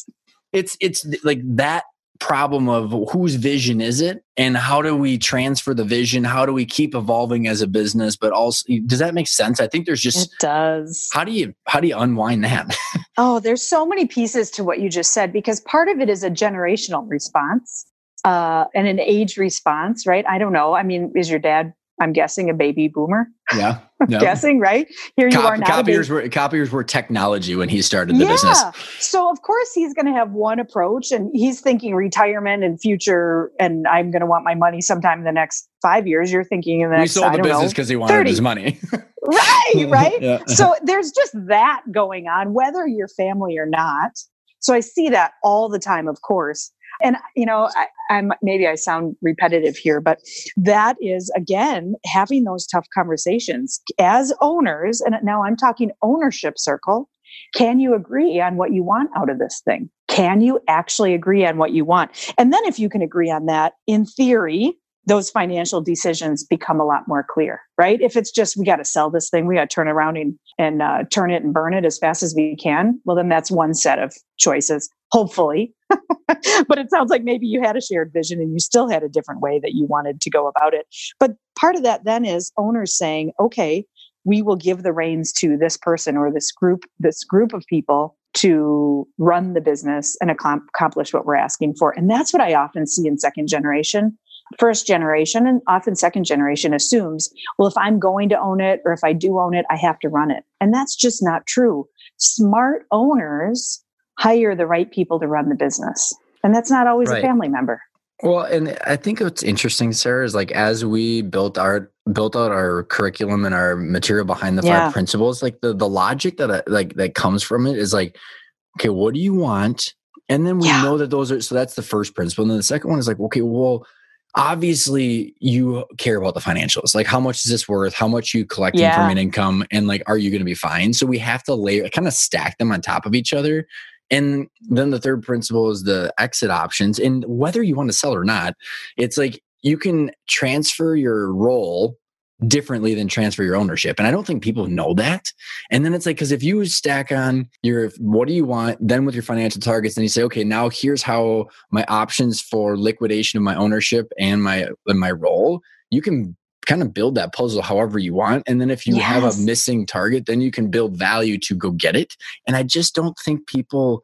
it's it's like that problem of whose vision is it and how do we transfer the vision how do we keep evolving as a business but also does that make sense i think there's just it does how do you how do you unwind that oh there's so many pieces to what you just said because part of it is a generational response uh, and an age response right i don't know i mean is your dad I'm guessing a baby boomer. Yeah. guessing, right? Here you are now. Copiers were copiers were technology when he started the yeah. business. So of course he's going to have one approach and he's thinking retirement and future and I'm going to want my money sometime in the next 5 years. You're thinking in the next He sold the business cuz he wanted 30. his money. right, right? Yeah. So there's just that going on whether you're family or not. So I see that all the time of course. And you know, I, I'm maybe I sound repetitive here, but that is again having those tough conversations as owners. And now I'm talking ownership circle. Can you agree on what you want out of this thing? Can you actually agree on what you want? And then if you can agree on that, in theory, those financial decisions become a lot more clear, right? If it's just we got to sell this thing, we got to turn around and and uh, turn it and burn it as fast as we can. Well, then that's one set of choices, hopefully. but it sounds like maybe you had a shared vision and you still had a different way that you wanted to go about it. But part of that then is owners saying, okay, we will give the reins to this person or this group, this group of people to run the business and accomplish what we're asking for. And that's what I often see in second generation first generation and often second generation assumes, well, if I'm going to own it or if I do own it, I have to run it. And that's just not true. Smart owners hire the right people to run the business. And that's not always right. a family member. Well, and I think what's interesting, Sarah, is like as we built our built out our curriculum and our material behind the Yeah. five principles, like the the logic that I, like that comes from it is like, okay, what do you want? And then we Yeah. know that those are so that's the first principle. And then the second one is like, okay, well, obviously you care about the financials. Like how much is this worth? How much you collecting Yeah. from an income? And like, are you gonna be fine? So we have to layer kind of stack them on top of each other. And then the third principle is the exit options. And whether you want to sell or not, it's like you can transfer your role differently than transfer your ownership. And I don't think people know that. And then it's like, because if you stack on your what do you want, then with your financial targets, then you say, okay, now here's how my options for liquidation of my ownership and my and my role, you can kind of build that puzzle however you want. And then if you have a missing target, then you can build value to go get it. And I just don't think people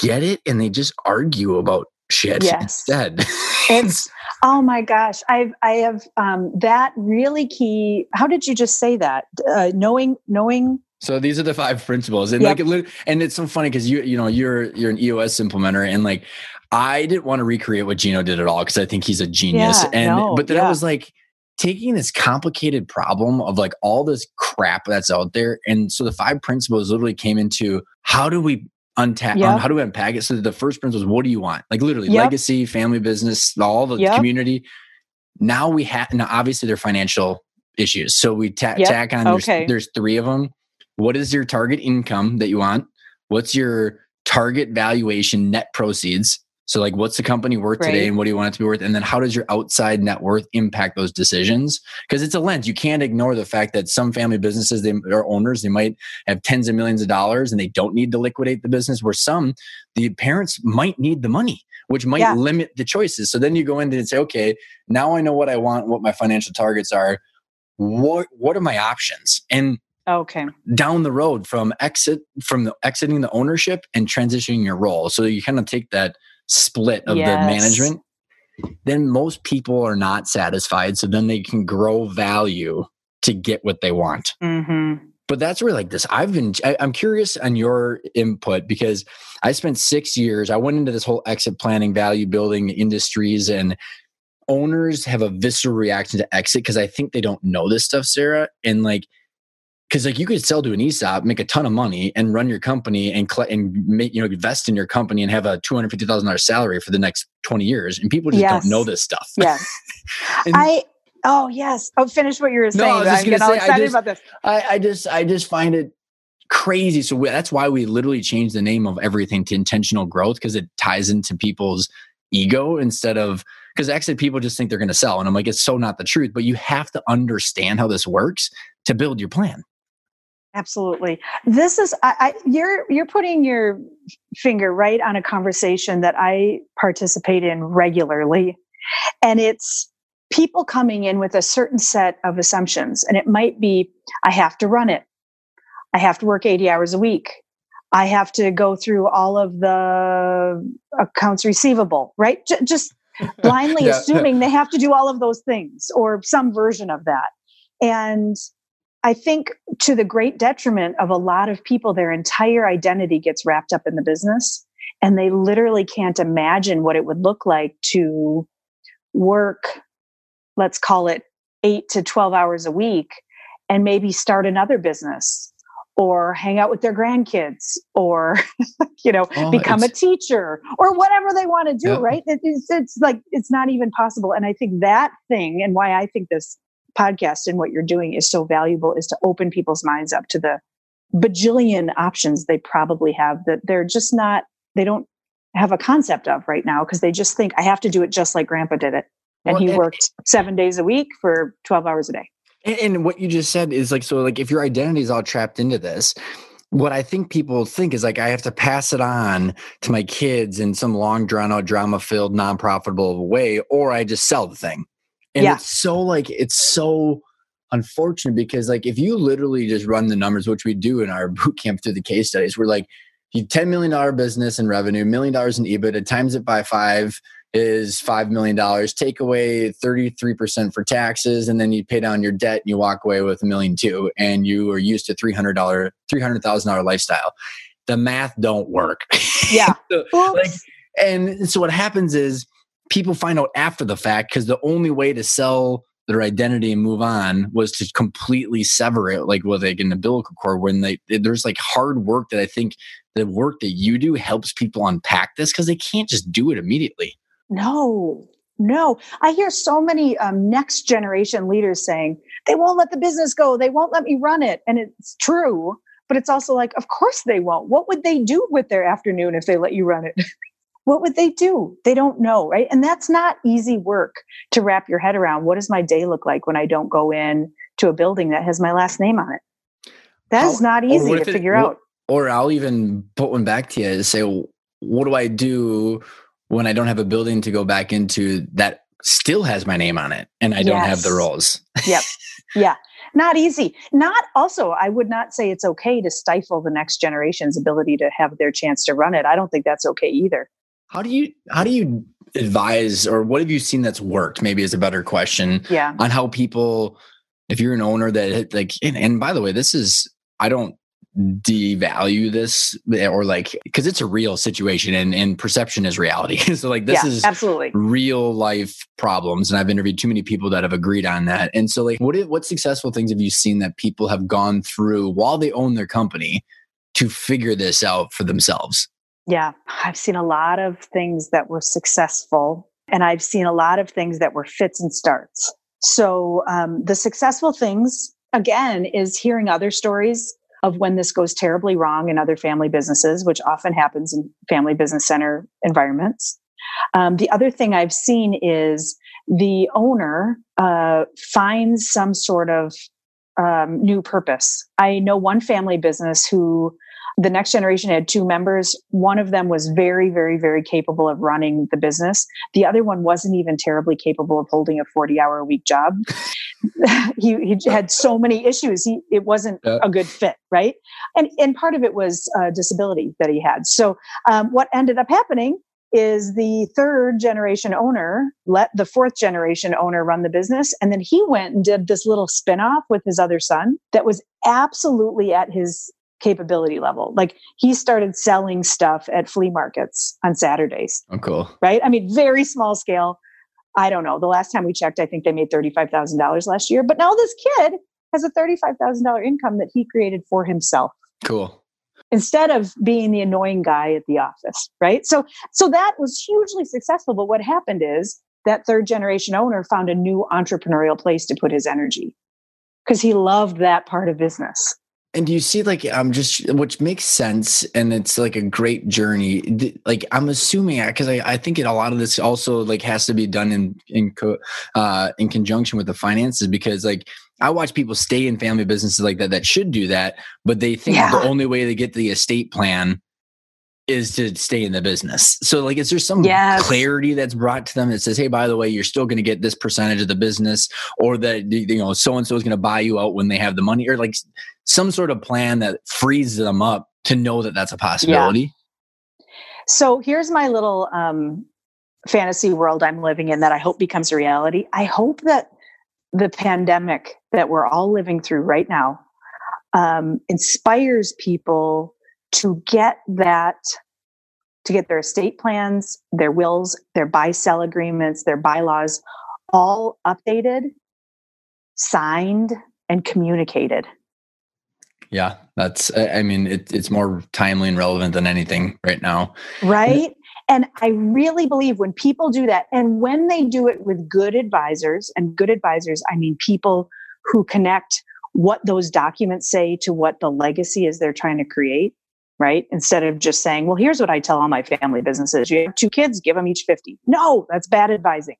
get it and they just argue about shit Yes. instead. It's oh my gosh, I've I have um, that really key. How did you just say that? Uh, knowing knowing So these are the five principles, and Yep. like, and it's so funny because you, you know, you're you're an EOS implementer, and like, I didn't want to recreate what Gino did at all because I think he's a genius. Yeah, and no, but then I was like taking this complicated problem of like all this crap that's out there, and so the five principles literally came into how do we untack, um, Yep. how do we unpack it? So the first principle is what do you want? Like literally Yep. legacy, family business, all the Yep. community. Now we have now obviously they're financial issues, so we ta- tack on. There's, Okay. there's three of them what is your target income that you want what's your target valuation net proceeds so like what's the company worth today and what do you want it to be worth? And then how does your outside net worth impact those decisions? Because it's a lens. You can't ignore the fact that some family businesses they are owners they might have tens of millions of dollars and they don't need to liquidate the business where some the parents might need the money which might Yeah. limit the choices. So then you go in and say okay now i know what i want what my financial targets are. What what are my options? And okay, down the road from exit from the exiting the ownership and transitioning your role. So you kind of take that split of Yes. the management then most people are not satisfied so then they can grow value to get what they want hmm but that's where like this i've been I, i'm curious on your input because i spent six years i went into this whole exit planning value building industries and owners have a visceral reaction to exit because i think they don't know this stuff sarah and like because like you could sell to an ESOP, make a ton of money, and run your company and cl- and make you know invest in your company and have a two hundred fifty thousand dollars salary for the next twenty years, and people just Yes. don't know this stuff. yes, I. Oh yes. Oh, finish what you were No, saying. I was just I'm gonna getting all say, I excited just- about this. I, I just I just find it crazy. So we, that's why we literally changed the name of everything to intentional growth because it ties into people's ego instead of because exit people just think they're going to sell, and I'm like, it's so not the truth. But you have to understand how this works to build your plan. Absolutely. This is I, I you're you're putting your finger right on a conversation that I participate in regularly. And it's people coming in with a certain set of assumptions. And it might be I have to run it. I have to work 80 hours a week. I have to go through all of the accounts receivable, right? J- just blindly Yeah. assuming they have to do all of those things or some version of that. And I think to the great detriment of a lot of people, their entire identity gets wrapped up in the business and they literally can't imagine what it would look like to work, let's call it eight to 12 hours a week and maybe start another business or hang out with their grandkids or, you know, Oh, become a teacher or whatever they want to do, Yeah. right? It's, it's like, it's not even possible. And I think that thing and why I think this podcast and what you're doing is so valuable is to open people's minds up to the bajillion options they probably have that they're just not, they don't have a concept of right now because they just think I have to do it just like grandpa did it. And Well, he and- worked seven days a week for 12 hours a day. And, and what you just said is like, so like if your identity is all trapped into this, what I think people think is like, I have to pass it on to my kids in some long drawn out drama filled, non profitable way, or I just sell the thing. And Yeah. it's so like, it's so unfortunate because like, if you literally just run the numbers, which we do in our boot camp through the case studies, we're like, you $10 million business in revenue, million dollars in EBITDA, times it by five is $5 million. Take away 33% for taxes, and then you pay down your debt and you walk away with a million two, and you are used to $300, $300,000 lifestyle. The math don't work. Yeah. So, like, and so what happens is people find out after the fact because the only way to sell their identity and move on was to completely sever it like with like an umbilical cord when they there's like hard work that i think the work that you do helps people unpack this because they can't just do it immediately. No. No. I hear so many um, next generation leaders saying they won't let the business go. They won't let me run it. And it's true but it's also like of course they won't. What would they do with their afternoon if they let you run it what would they do? They don't know, right? And that's not easy work to wrap your head around. What does my day look like when I don't go in to a building that has my last name on it? That is not easy to figure it, out. Or I'll even put one back to you and say, well, what do I do when I don't have a building to go back into that still has my name on it and I don't have the roles? yep. Yeah. Not easy. Not also, I would not say it's okay to stifle the next generation's ability to have their chance to run it. I don't think that's okay either. How do you how do you advise or what have you seen that's worked? Maybe is a better question. Yeah. On how people, if you're an owner that like, and, and by the way, this is I don't devalue this eh, or like because it's a real situation and and perception is reality so like this yeah, is absolutely real life problems and i've interviewed too many people that have agreed on that and so like what what successful things have you seen that people have gone through while they own their company to figure this out for themselves yeah, I've seen a lot of things that were successful, and I've seen a lot of things that were fits and starts. So, um, the successful things, again, is hearing other stories of when this goes terribly wrong in other family businesses, which often happens in family business center environments. Um, the other thing I've seen is the owner uh, finds some sort of um, new purpose. I know one family business who the next generation had two members. One of them was very, very, very capable of running the business. The other one wasn't even terribly capable of holding a 40 hour a week job. he, he, had so many issues. He, it wasn't yeah. a good fit, right? And, and part of it was uh, disability that he had. So um, what ended up happening is the third generation owner let the fourth generation owner run the business and then he went and did this little spin-off with his other son that was absolutely at his capability level. Like he started selling stuff at flea markets on Saturdays. Oh, cool. Right? I mean, very small scale. I don't know. The last time we checked, I think they made $35,000 last year. But now this kid has a $35,000 income that he created for himself. Cool. Instead of being the annoying guy at the office, right? So so that was hugely successful, but what happened is that third generation owner found a new entrepreneurial place to put his energy because he loved that part of business. And do you see like I'm just which makes sense and it's like a great journey. Like I'm assuming because I, I think it, a lot of this also like has to be done in in co, uh, in conjunction with the finances because like I watch people stay in family businesses like that that should do that, but they think yeah. the only way to get the estate plan is to stay in the business. So like is there some yes. clarity that's brought to them that says, hey, by the way, you're still going to get this percentage of the business or that you know so and so is going to buy you out when they have the money or like some sort of plan that frees them up to know that that's a possibility. Yeah. So here's my little um, fantasy world I'm living in that I hope becomes a reality. I hope that the pandemic that we're all living through right now um, inspires people to get that to get their estate plans their wills their buy sell agreements their bylaws all updated signed and communicated yeah that's i mean it, it's more timely and relevant than anything right now right and i really believe when people do that and when they do it with good advisors and good advisors i mean people who connect what those documents say to what the legacy is they're trying to create right? Instead of just saying, well, here's what I tell all my family businesses you have two kids, give them each 50. No, that's bad advising.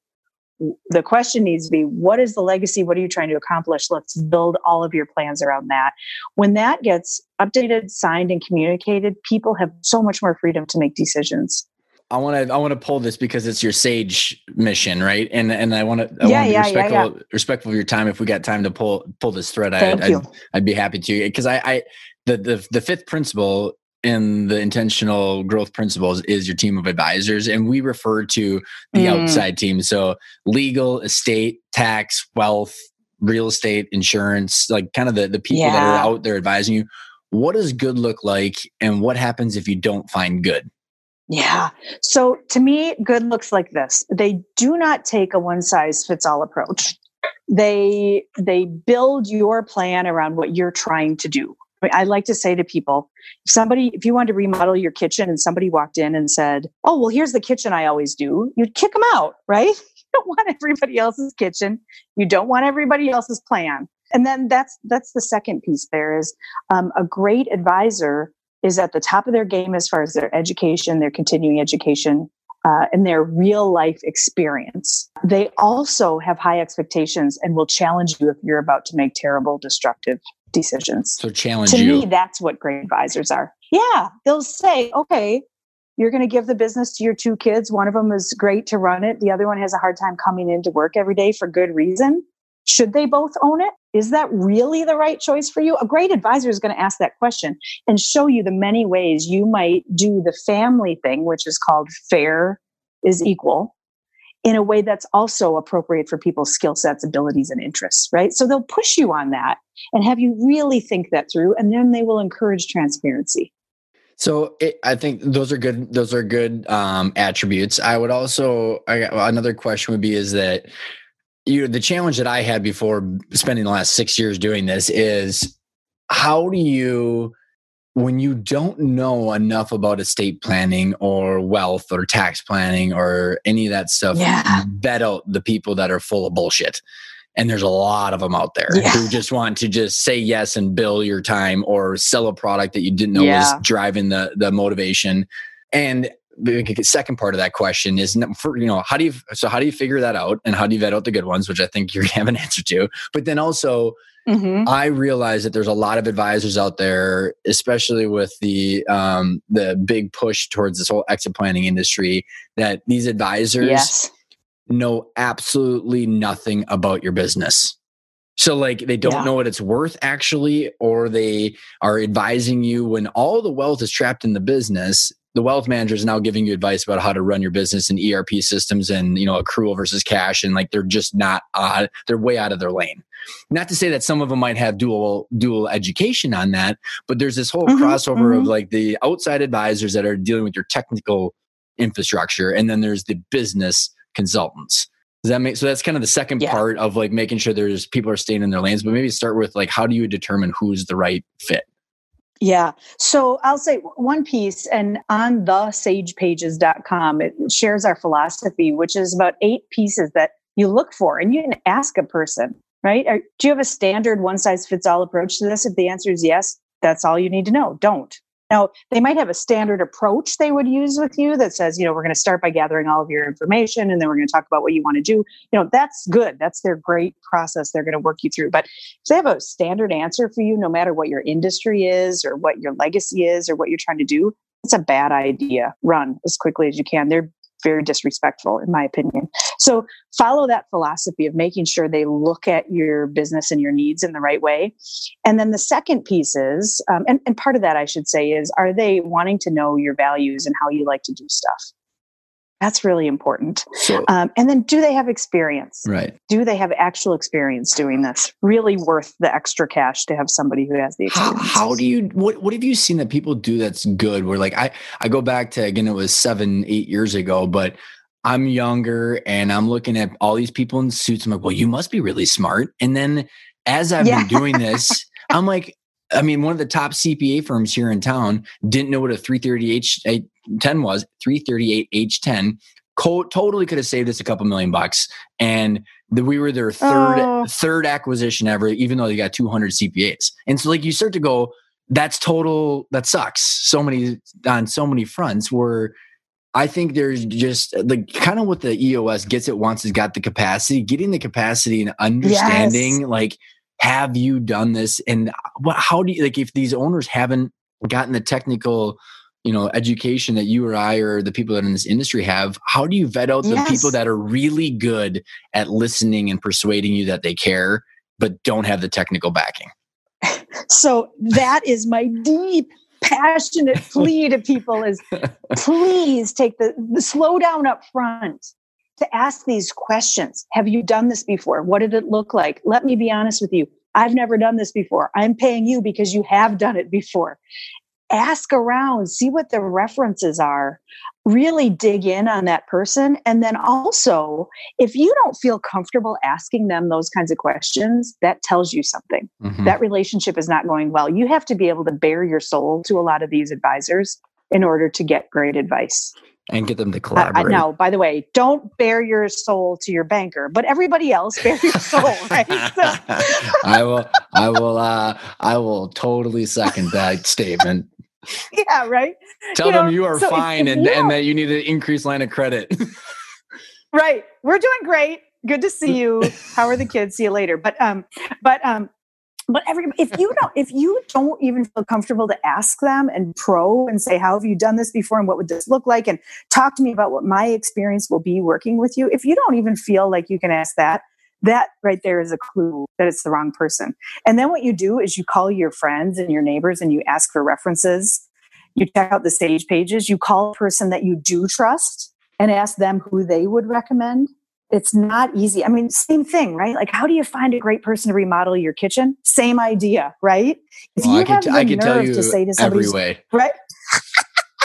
The question needs to be what is the legacy? What are you trying to accomplish? Let's build all of your plans around that. When that gets updated, signed, and communicated, people have so much more freedom to make decisions. I want to I want to pull this because it's your sage mission, right? And and I want to I yeah, want to be yeah, respectful yeah, respectful of your time. If we got time to pull pull this thread, I'd, I'd, I'd be happy to because I I the, the the fifth principle in the intentional growth principles is your team of advisors and we refer to the mm. outside team so legal estate tax wealth real estate insurance like kind of the, the people yeah. that are out there advising you what does good look like and what happens if you don't find good Yeah. So to me, good looks like this. They do not take a one size fits all approach. They they build your plan around what you're trying to do. I, mean, I like to say to people, if somebody, if you wanted to remodel your kitchen and somebody walked in and said, Oh, well, here's the kitchen I always do, you'd kick them out, right? You don't want everybody else's kitchen. You don't want everybody else's plan. And then that's that's the second piece there is um, a great advisor is at the top of their game as far as their education, their continuing education, uh, and their real life experience. They also have high expectations and will challenge you if you're about to make terrible, destructive decisions. So challenge to you. me, that's what great advisors are. Yeah, they'll say, okay, you're going to give the business to your two kids. One of them is great to run it. The other one has a hard time coming into work every day for good reason. Should they both own it? Is that really the right choice for you? A great advisor is going to ask that question and show you the many ways you might do the family thing, which is called fair is equal, in a way that's also appropriate for people's skill sets, abilities, and interests, right? So they'll push you on that and have you really think that through, and then they will encourage transparency. So it, I think those are good. Those are good um, attributes. I would also I, another question would be is that you the challenge that I had before spending the last six years doing this is how do you when you don't know enough about estate planning or wealth or tax planning or any of that stuff, yeah. vet out the people that are full of bullshit. And there's a lot of them out there yeah. who just want to just say yes and bill your time or sell a product that you didn't know yeah. was driving the the motivation. And the second part of that question is for you know how do you so how do you figure that out and how do you vet out the good ones which i think you have an answer to but then also mm-hmm. i realize that there's a lot of advisors out there especially with the um the big push towards this whole exit planning industry that these advisors yes. know absolutely nothing about your business so like they don't yeah. know what it's worth actually, or they are advising you when all the wealth is trapped in the business the wealth manager is now giving you advice about how to run your business and ERP systems and you know accrual versus cash and like they're just not uh, they're way out of their lane. Not to say that some of them might have dual dual education on that, but there's this whole mm-hmm, crossover mm-hmm. of like the outside advisors that are dealing with your technical infrastructure and then there's the business consultants. Does that make so that's kind of the second yeah. part of like making sure there's people are staying in their lanes, but maybe start with like how do you determine who's the right fit? Yeah. So I'll say one piece, and on the sagepages.com, it shares our philosophy, which is about eight pieces that you look for. And you can ask a person, right? Do you have a standard one size fits all approach to this? If the answer is yes, that's all you need to know. Don't. Now, they might have a standard approach they would use with you that says, you know, we're going to start by gathering all of your information and then we're going to talk about what you want to do. You know, that's good. That's their great process they're going to work you through. But if they have a standard answer for you, no matter what your industry is or what your legacy is or what you're trying to do, it's a bad idea. Run as quickly as you can. They're very disrespectful, in my opinion. So follow that philosophy of making sure they look at your business and your needs in the right way. And then the second piece is, um, and, and part of that I should say is, are they wanting to know your values and how you like to do stuff? That's really important. So, um, and then, do they have experience? Right. Do they have actual experience doing this? Really worth the extra cash to have somebody who has the experience. How, how do you? What What have you seen that people do that's good? Where like I I go back to again, it was seven eight years ago, but I'm younger and I'm looking at all these people in suits. I'm like, well, you must be really smart. And then as I've yeah. been doing this, I'm like, I mean, one of the top CPA firms here in town didn't know what a 338 10 was 338 H10 co- totally could have saved us a couple million bucks and the, we were their third oh. third acquisition ever even though they got 200 CPAs and so like you start to go that's total that sucks so many on so many fronts where I think there's just the kind of what the EOS gets it once has got the capacity, getting the capacity and understanding yes. like have you done this? And what how do you like if these owners haven't gotten the technical you know education that you or I or the people that are in this industry have how do you vet out the yes. people that are really good at listening and persuading you that they care but don't have the technical backing? So that is my deep passionate plea to people is please take the, the slow down up front to ask these questions have you done this before what did it look like let me be honest with you i've never done this before i'm paying you because you have done it before ask around, see what the references are, really dig in on that person. And then also, if you don't feel comfortable asking them those kinds of questions, that tells you something. Mm-hmm. That relationship is not going well. You have to be able to bare your soul to a lot of these advisors in order to get great advice and get them to collaborate. Uh, now, by the way, don't bare your soul to your banker, but everybody else bare your soul, right? So. I will, I will, uh, I will totally second that statement. Yeah, right. Tell you them know, you are so fine if, if and, and that you need an increased line of credit. right. We're doing great. Good to see you. How are the kids? See you later. But um, but um, but every if you don't if you don't even feel comfortable to ask them and pro and say how have you done this before and what would this look like? and talk to me about what my experience will be working with you if you don't even feel like you can ask that that right there is a clue that it's the wrong person. And then what you do is you call your friends and your neighbors and you ask for references. You check out the Sage Pages. You call a person that you do trust and ask them who they would recommend it's not easy. I mean, same thing, right? Like, how do you find a great person to remodel your kitchen? Same idea, right? If well, you have the nerve to say to somebody, every way, right?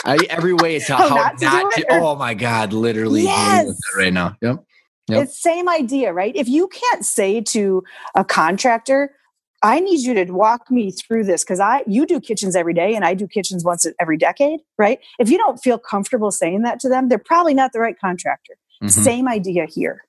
I, every way it's how, oh, how not, to, not to, oh my god, literally yes. right now. Yep. Yep. It's same idea, right? If you can't say to a contractor, I need you to walk me through this because I you do kitchens every day and I do kitchens once every decade, right? If you don't feel comfortable saying that to them, they're probably not the right contractor. Mm-hmm. Same idea here.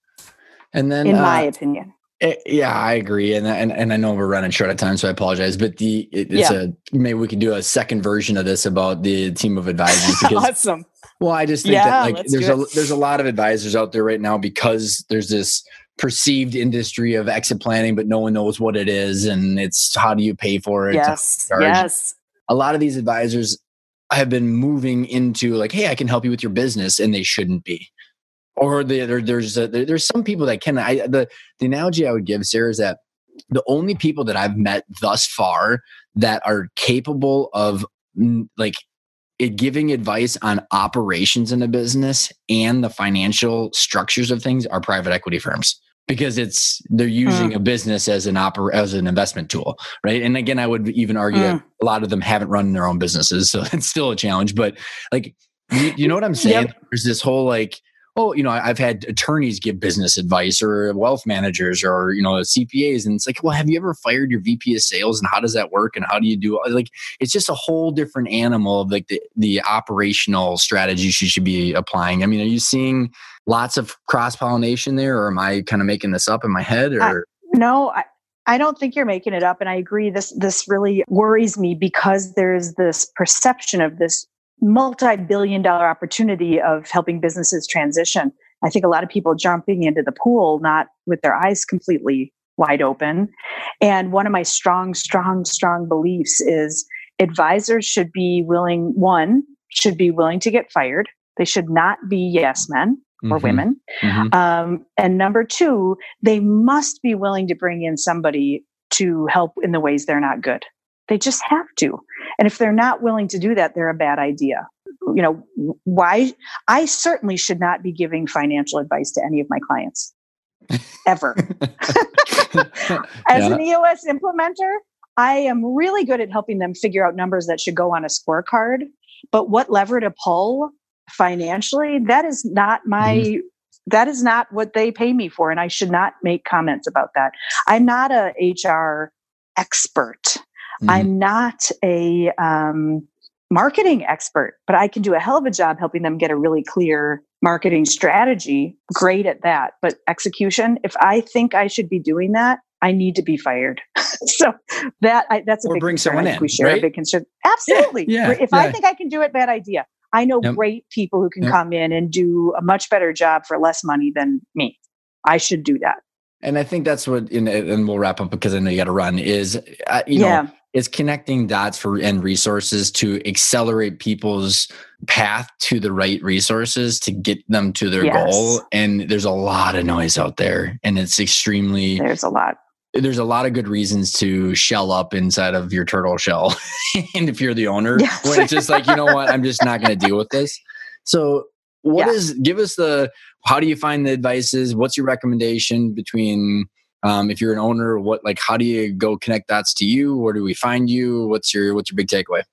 And then, in uh, my opinion, it, eh, yeah, I agree, and, and and I know we're running short of time, so I apologize. But the it, it's yeah. a maybe we could do a second version of this about the team of advisors. Because, awesome. Well, I just think yeah, that like there's a there's a lot of advisors out there right now because there's this perceived industry of exit planning, but no one knows what it is, and it's how do you pay for it? Yes, yes. A lot of these advisors have been moving into like, hey, I can help you with your business, and they shouldn't be or the, there, there's a, there, there's some people that can I the the analogy I would give Sarah is that the only people that I've met thus far that are capable of like it giving advice on operations in a business and the financial structures of things are private equity firms because it's they're using mm. a business as an oper- as an investment tool right and again i would even argue mm. that a lot of them haven't run their own businesses so it's still a challenge but like you, you know what i'm saying yep. there's this whole like oh, you know, I've had attorneys give business advice or wealth managers or, you know, CPAs. And it's like, well, have you ever fired your VP of sales and how does that work? And how do you do it? Like, it's just a whole different animal of like the, the operational strategies you should be applying. I mean, are you seeing lots of cross pollination there or am I kind of making this up in my head or? No, I, I don't think you're making it up. And I agree. This, this really worries me because there's this perception of this multi-billion dollar opportunity of helping businesses transition. I think a lot of people jumping into the pool not with their eyes completely wide open. And one of my strong, strong, strong beliefs is advisors should be willing, one, should be willing to get fired. They should not be yes men or mm-hmm. women. Mm-hmm. Um, and number two, they must be willing to bring in somebody to help in the ways they're not good. They just have to. And if they're not willing to do that, they're a bad idea. You know, why? I certainly should not be giving financial advice to any of my clients ever. As yeah. an EOS implementer, I am really good at helping them figure out numbers that should go on a scorecard. But what lever to pull financially, that is not my mm-hmm. that is not what they pay me for and i should not make comments about that i'm not a hr expert Mm-hmm. I'm not a um, marketing expert, but I can do a hell of a job helping them get a really clear marketing strategy. Great at that. But execution, if I think I should be doing that, I need to be fired. so that I, that's a or big bring concern. someone in. We share right? a big concern. Absolutely. Yeah, yeah if yeah. I think I can do it, bad idea. I know yep. great people who can yep. come in and do a much better job for less money than me. I should do that. And I think that's what, and we'll wrap up because I know you got to run. Is uh, you yeah. Is connecting dots for and resources to accelerate people's path to the right resources to get them to their yes. goal. And there's a lot of noise out there, and it's extremely there's a lot. There's a lot of good reasons to shell up inside of your turtle shell, and if you're the owner, yes. when it's just like you know what, I'm just not going to deal with this. So what yeah. is give us the how do you find the advices what's your recommendation between um, if you're an owner what like how do you go connect dots to you where do we find you what's your what's your big takeaway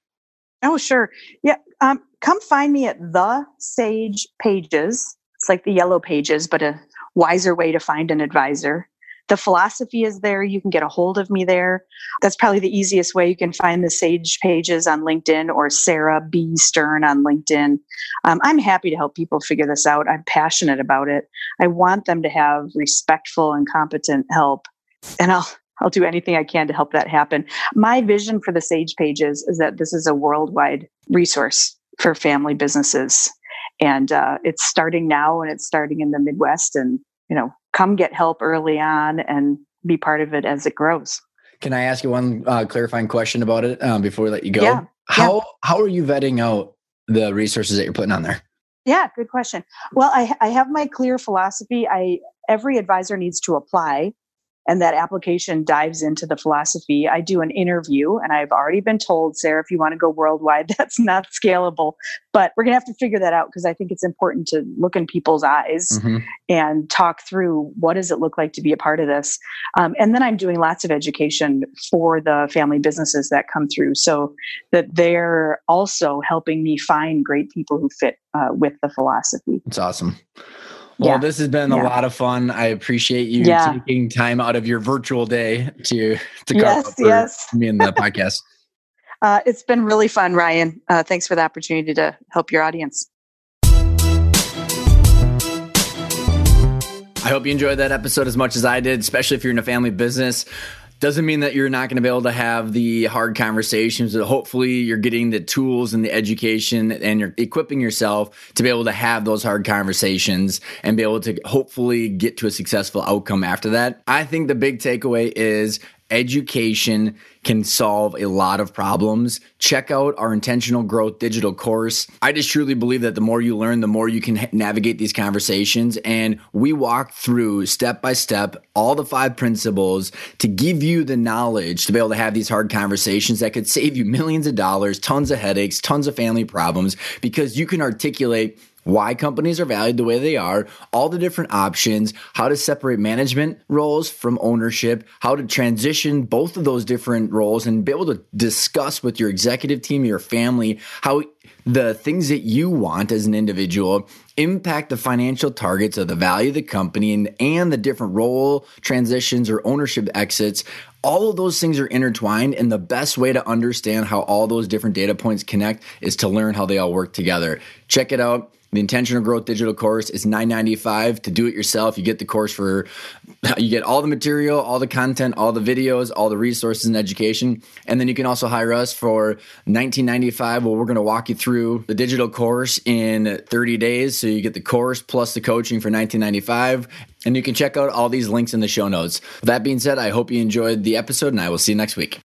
Oh, sure. Yeah. Um, come find me at the Sage Pages. It's like the yellow pages, but a wiser way to find an advisor. The philosophy is there. You can get a hold of me there. That's probably the easiest way. You can find the Sage pages on LinkedIn or Sarah B. Stern on LinkedIn. Um, I'm happy to help people figure this out. I'm passionate about it. I want them to have respectful and competent help. And I'll I'll do anything I can to help that happen. My vision for the Sage pages is that this is a worldwide resource for family businesses. And uh, it's starting now and it's starting in the Midwest. And, you know, come get help early on and be part of it as it grows. Can I ask you one uh, clarifying question about it um, before we let you go? Yeah. How yeah. how are you vetting out the resources that you're putting on there? Yeah, good question. Well, I, I have my clear philosophy. I every advisor needs to apply and that application dives into the philosophy. I do an interview, and I've already been told, Sarah, if you want to go worldwide, that's not scalable. But we're going to have to figure that out because I think it's important to look in people's eyes mm-hmm. and talk through what does it look like to be a part of this. Um, and then I'm doing lots of education for the family businesses that come through so that they're also helping me find great people who fit uh, with the philosophy. It's awesome. Well, yeah. this has been yeah. a lot of fun. I appreciate you yeah. taking time out of your virtual day to to yes, yes. me in the podcast. Uh, it's been really fun, Ryan. Uh, thanks for the opportunity to help your audience. I hope you enjoyed that episode as much as I did, especially if you're in a family business doesn't mean that you're not going to be able to have the hard conversations hopefully you're getting the tools and the education and you're equipping yourself to be able to have those hard conversations and be able to hopefully get to a successful outcome after that. I think the big takeaway is education can solve a lot of problems. Check out our intentional growth digital course. I just truly believe that the more you learn, the more you can navigate these conversations. And we walk through step by step all the five principles to give you the knowledge to be able to have these hard conversations that could save you millions of dollars, tons of headaches, tons of family problems because you can articulate why companies are valued the way they are, all the different options, how to separate management roles from ownership, how to transition both of those different roles and be able to discuss with your executive team, your family, how the things that you want as an individual impact the financial targets of the value of the company and, and the different role transitions or ownership exits. All of those things are intertwined and the best way to understand how all those different data points connect is to learn how they all work together. Check it out the intentional growth digital course is 995 to do it yourself. You get the course for you get all the material, all the content, all the videos, all the resources and education. And then you can also hire us for 1995 where we're going to walk you through the digital course in 30 days so you get the course plus the coaching for 1995 and you can check out all these links in the show notes. With that being said, I hope you enjoyed the episode and I will see you next week.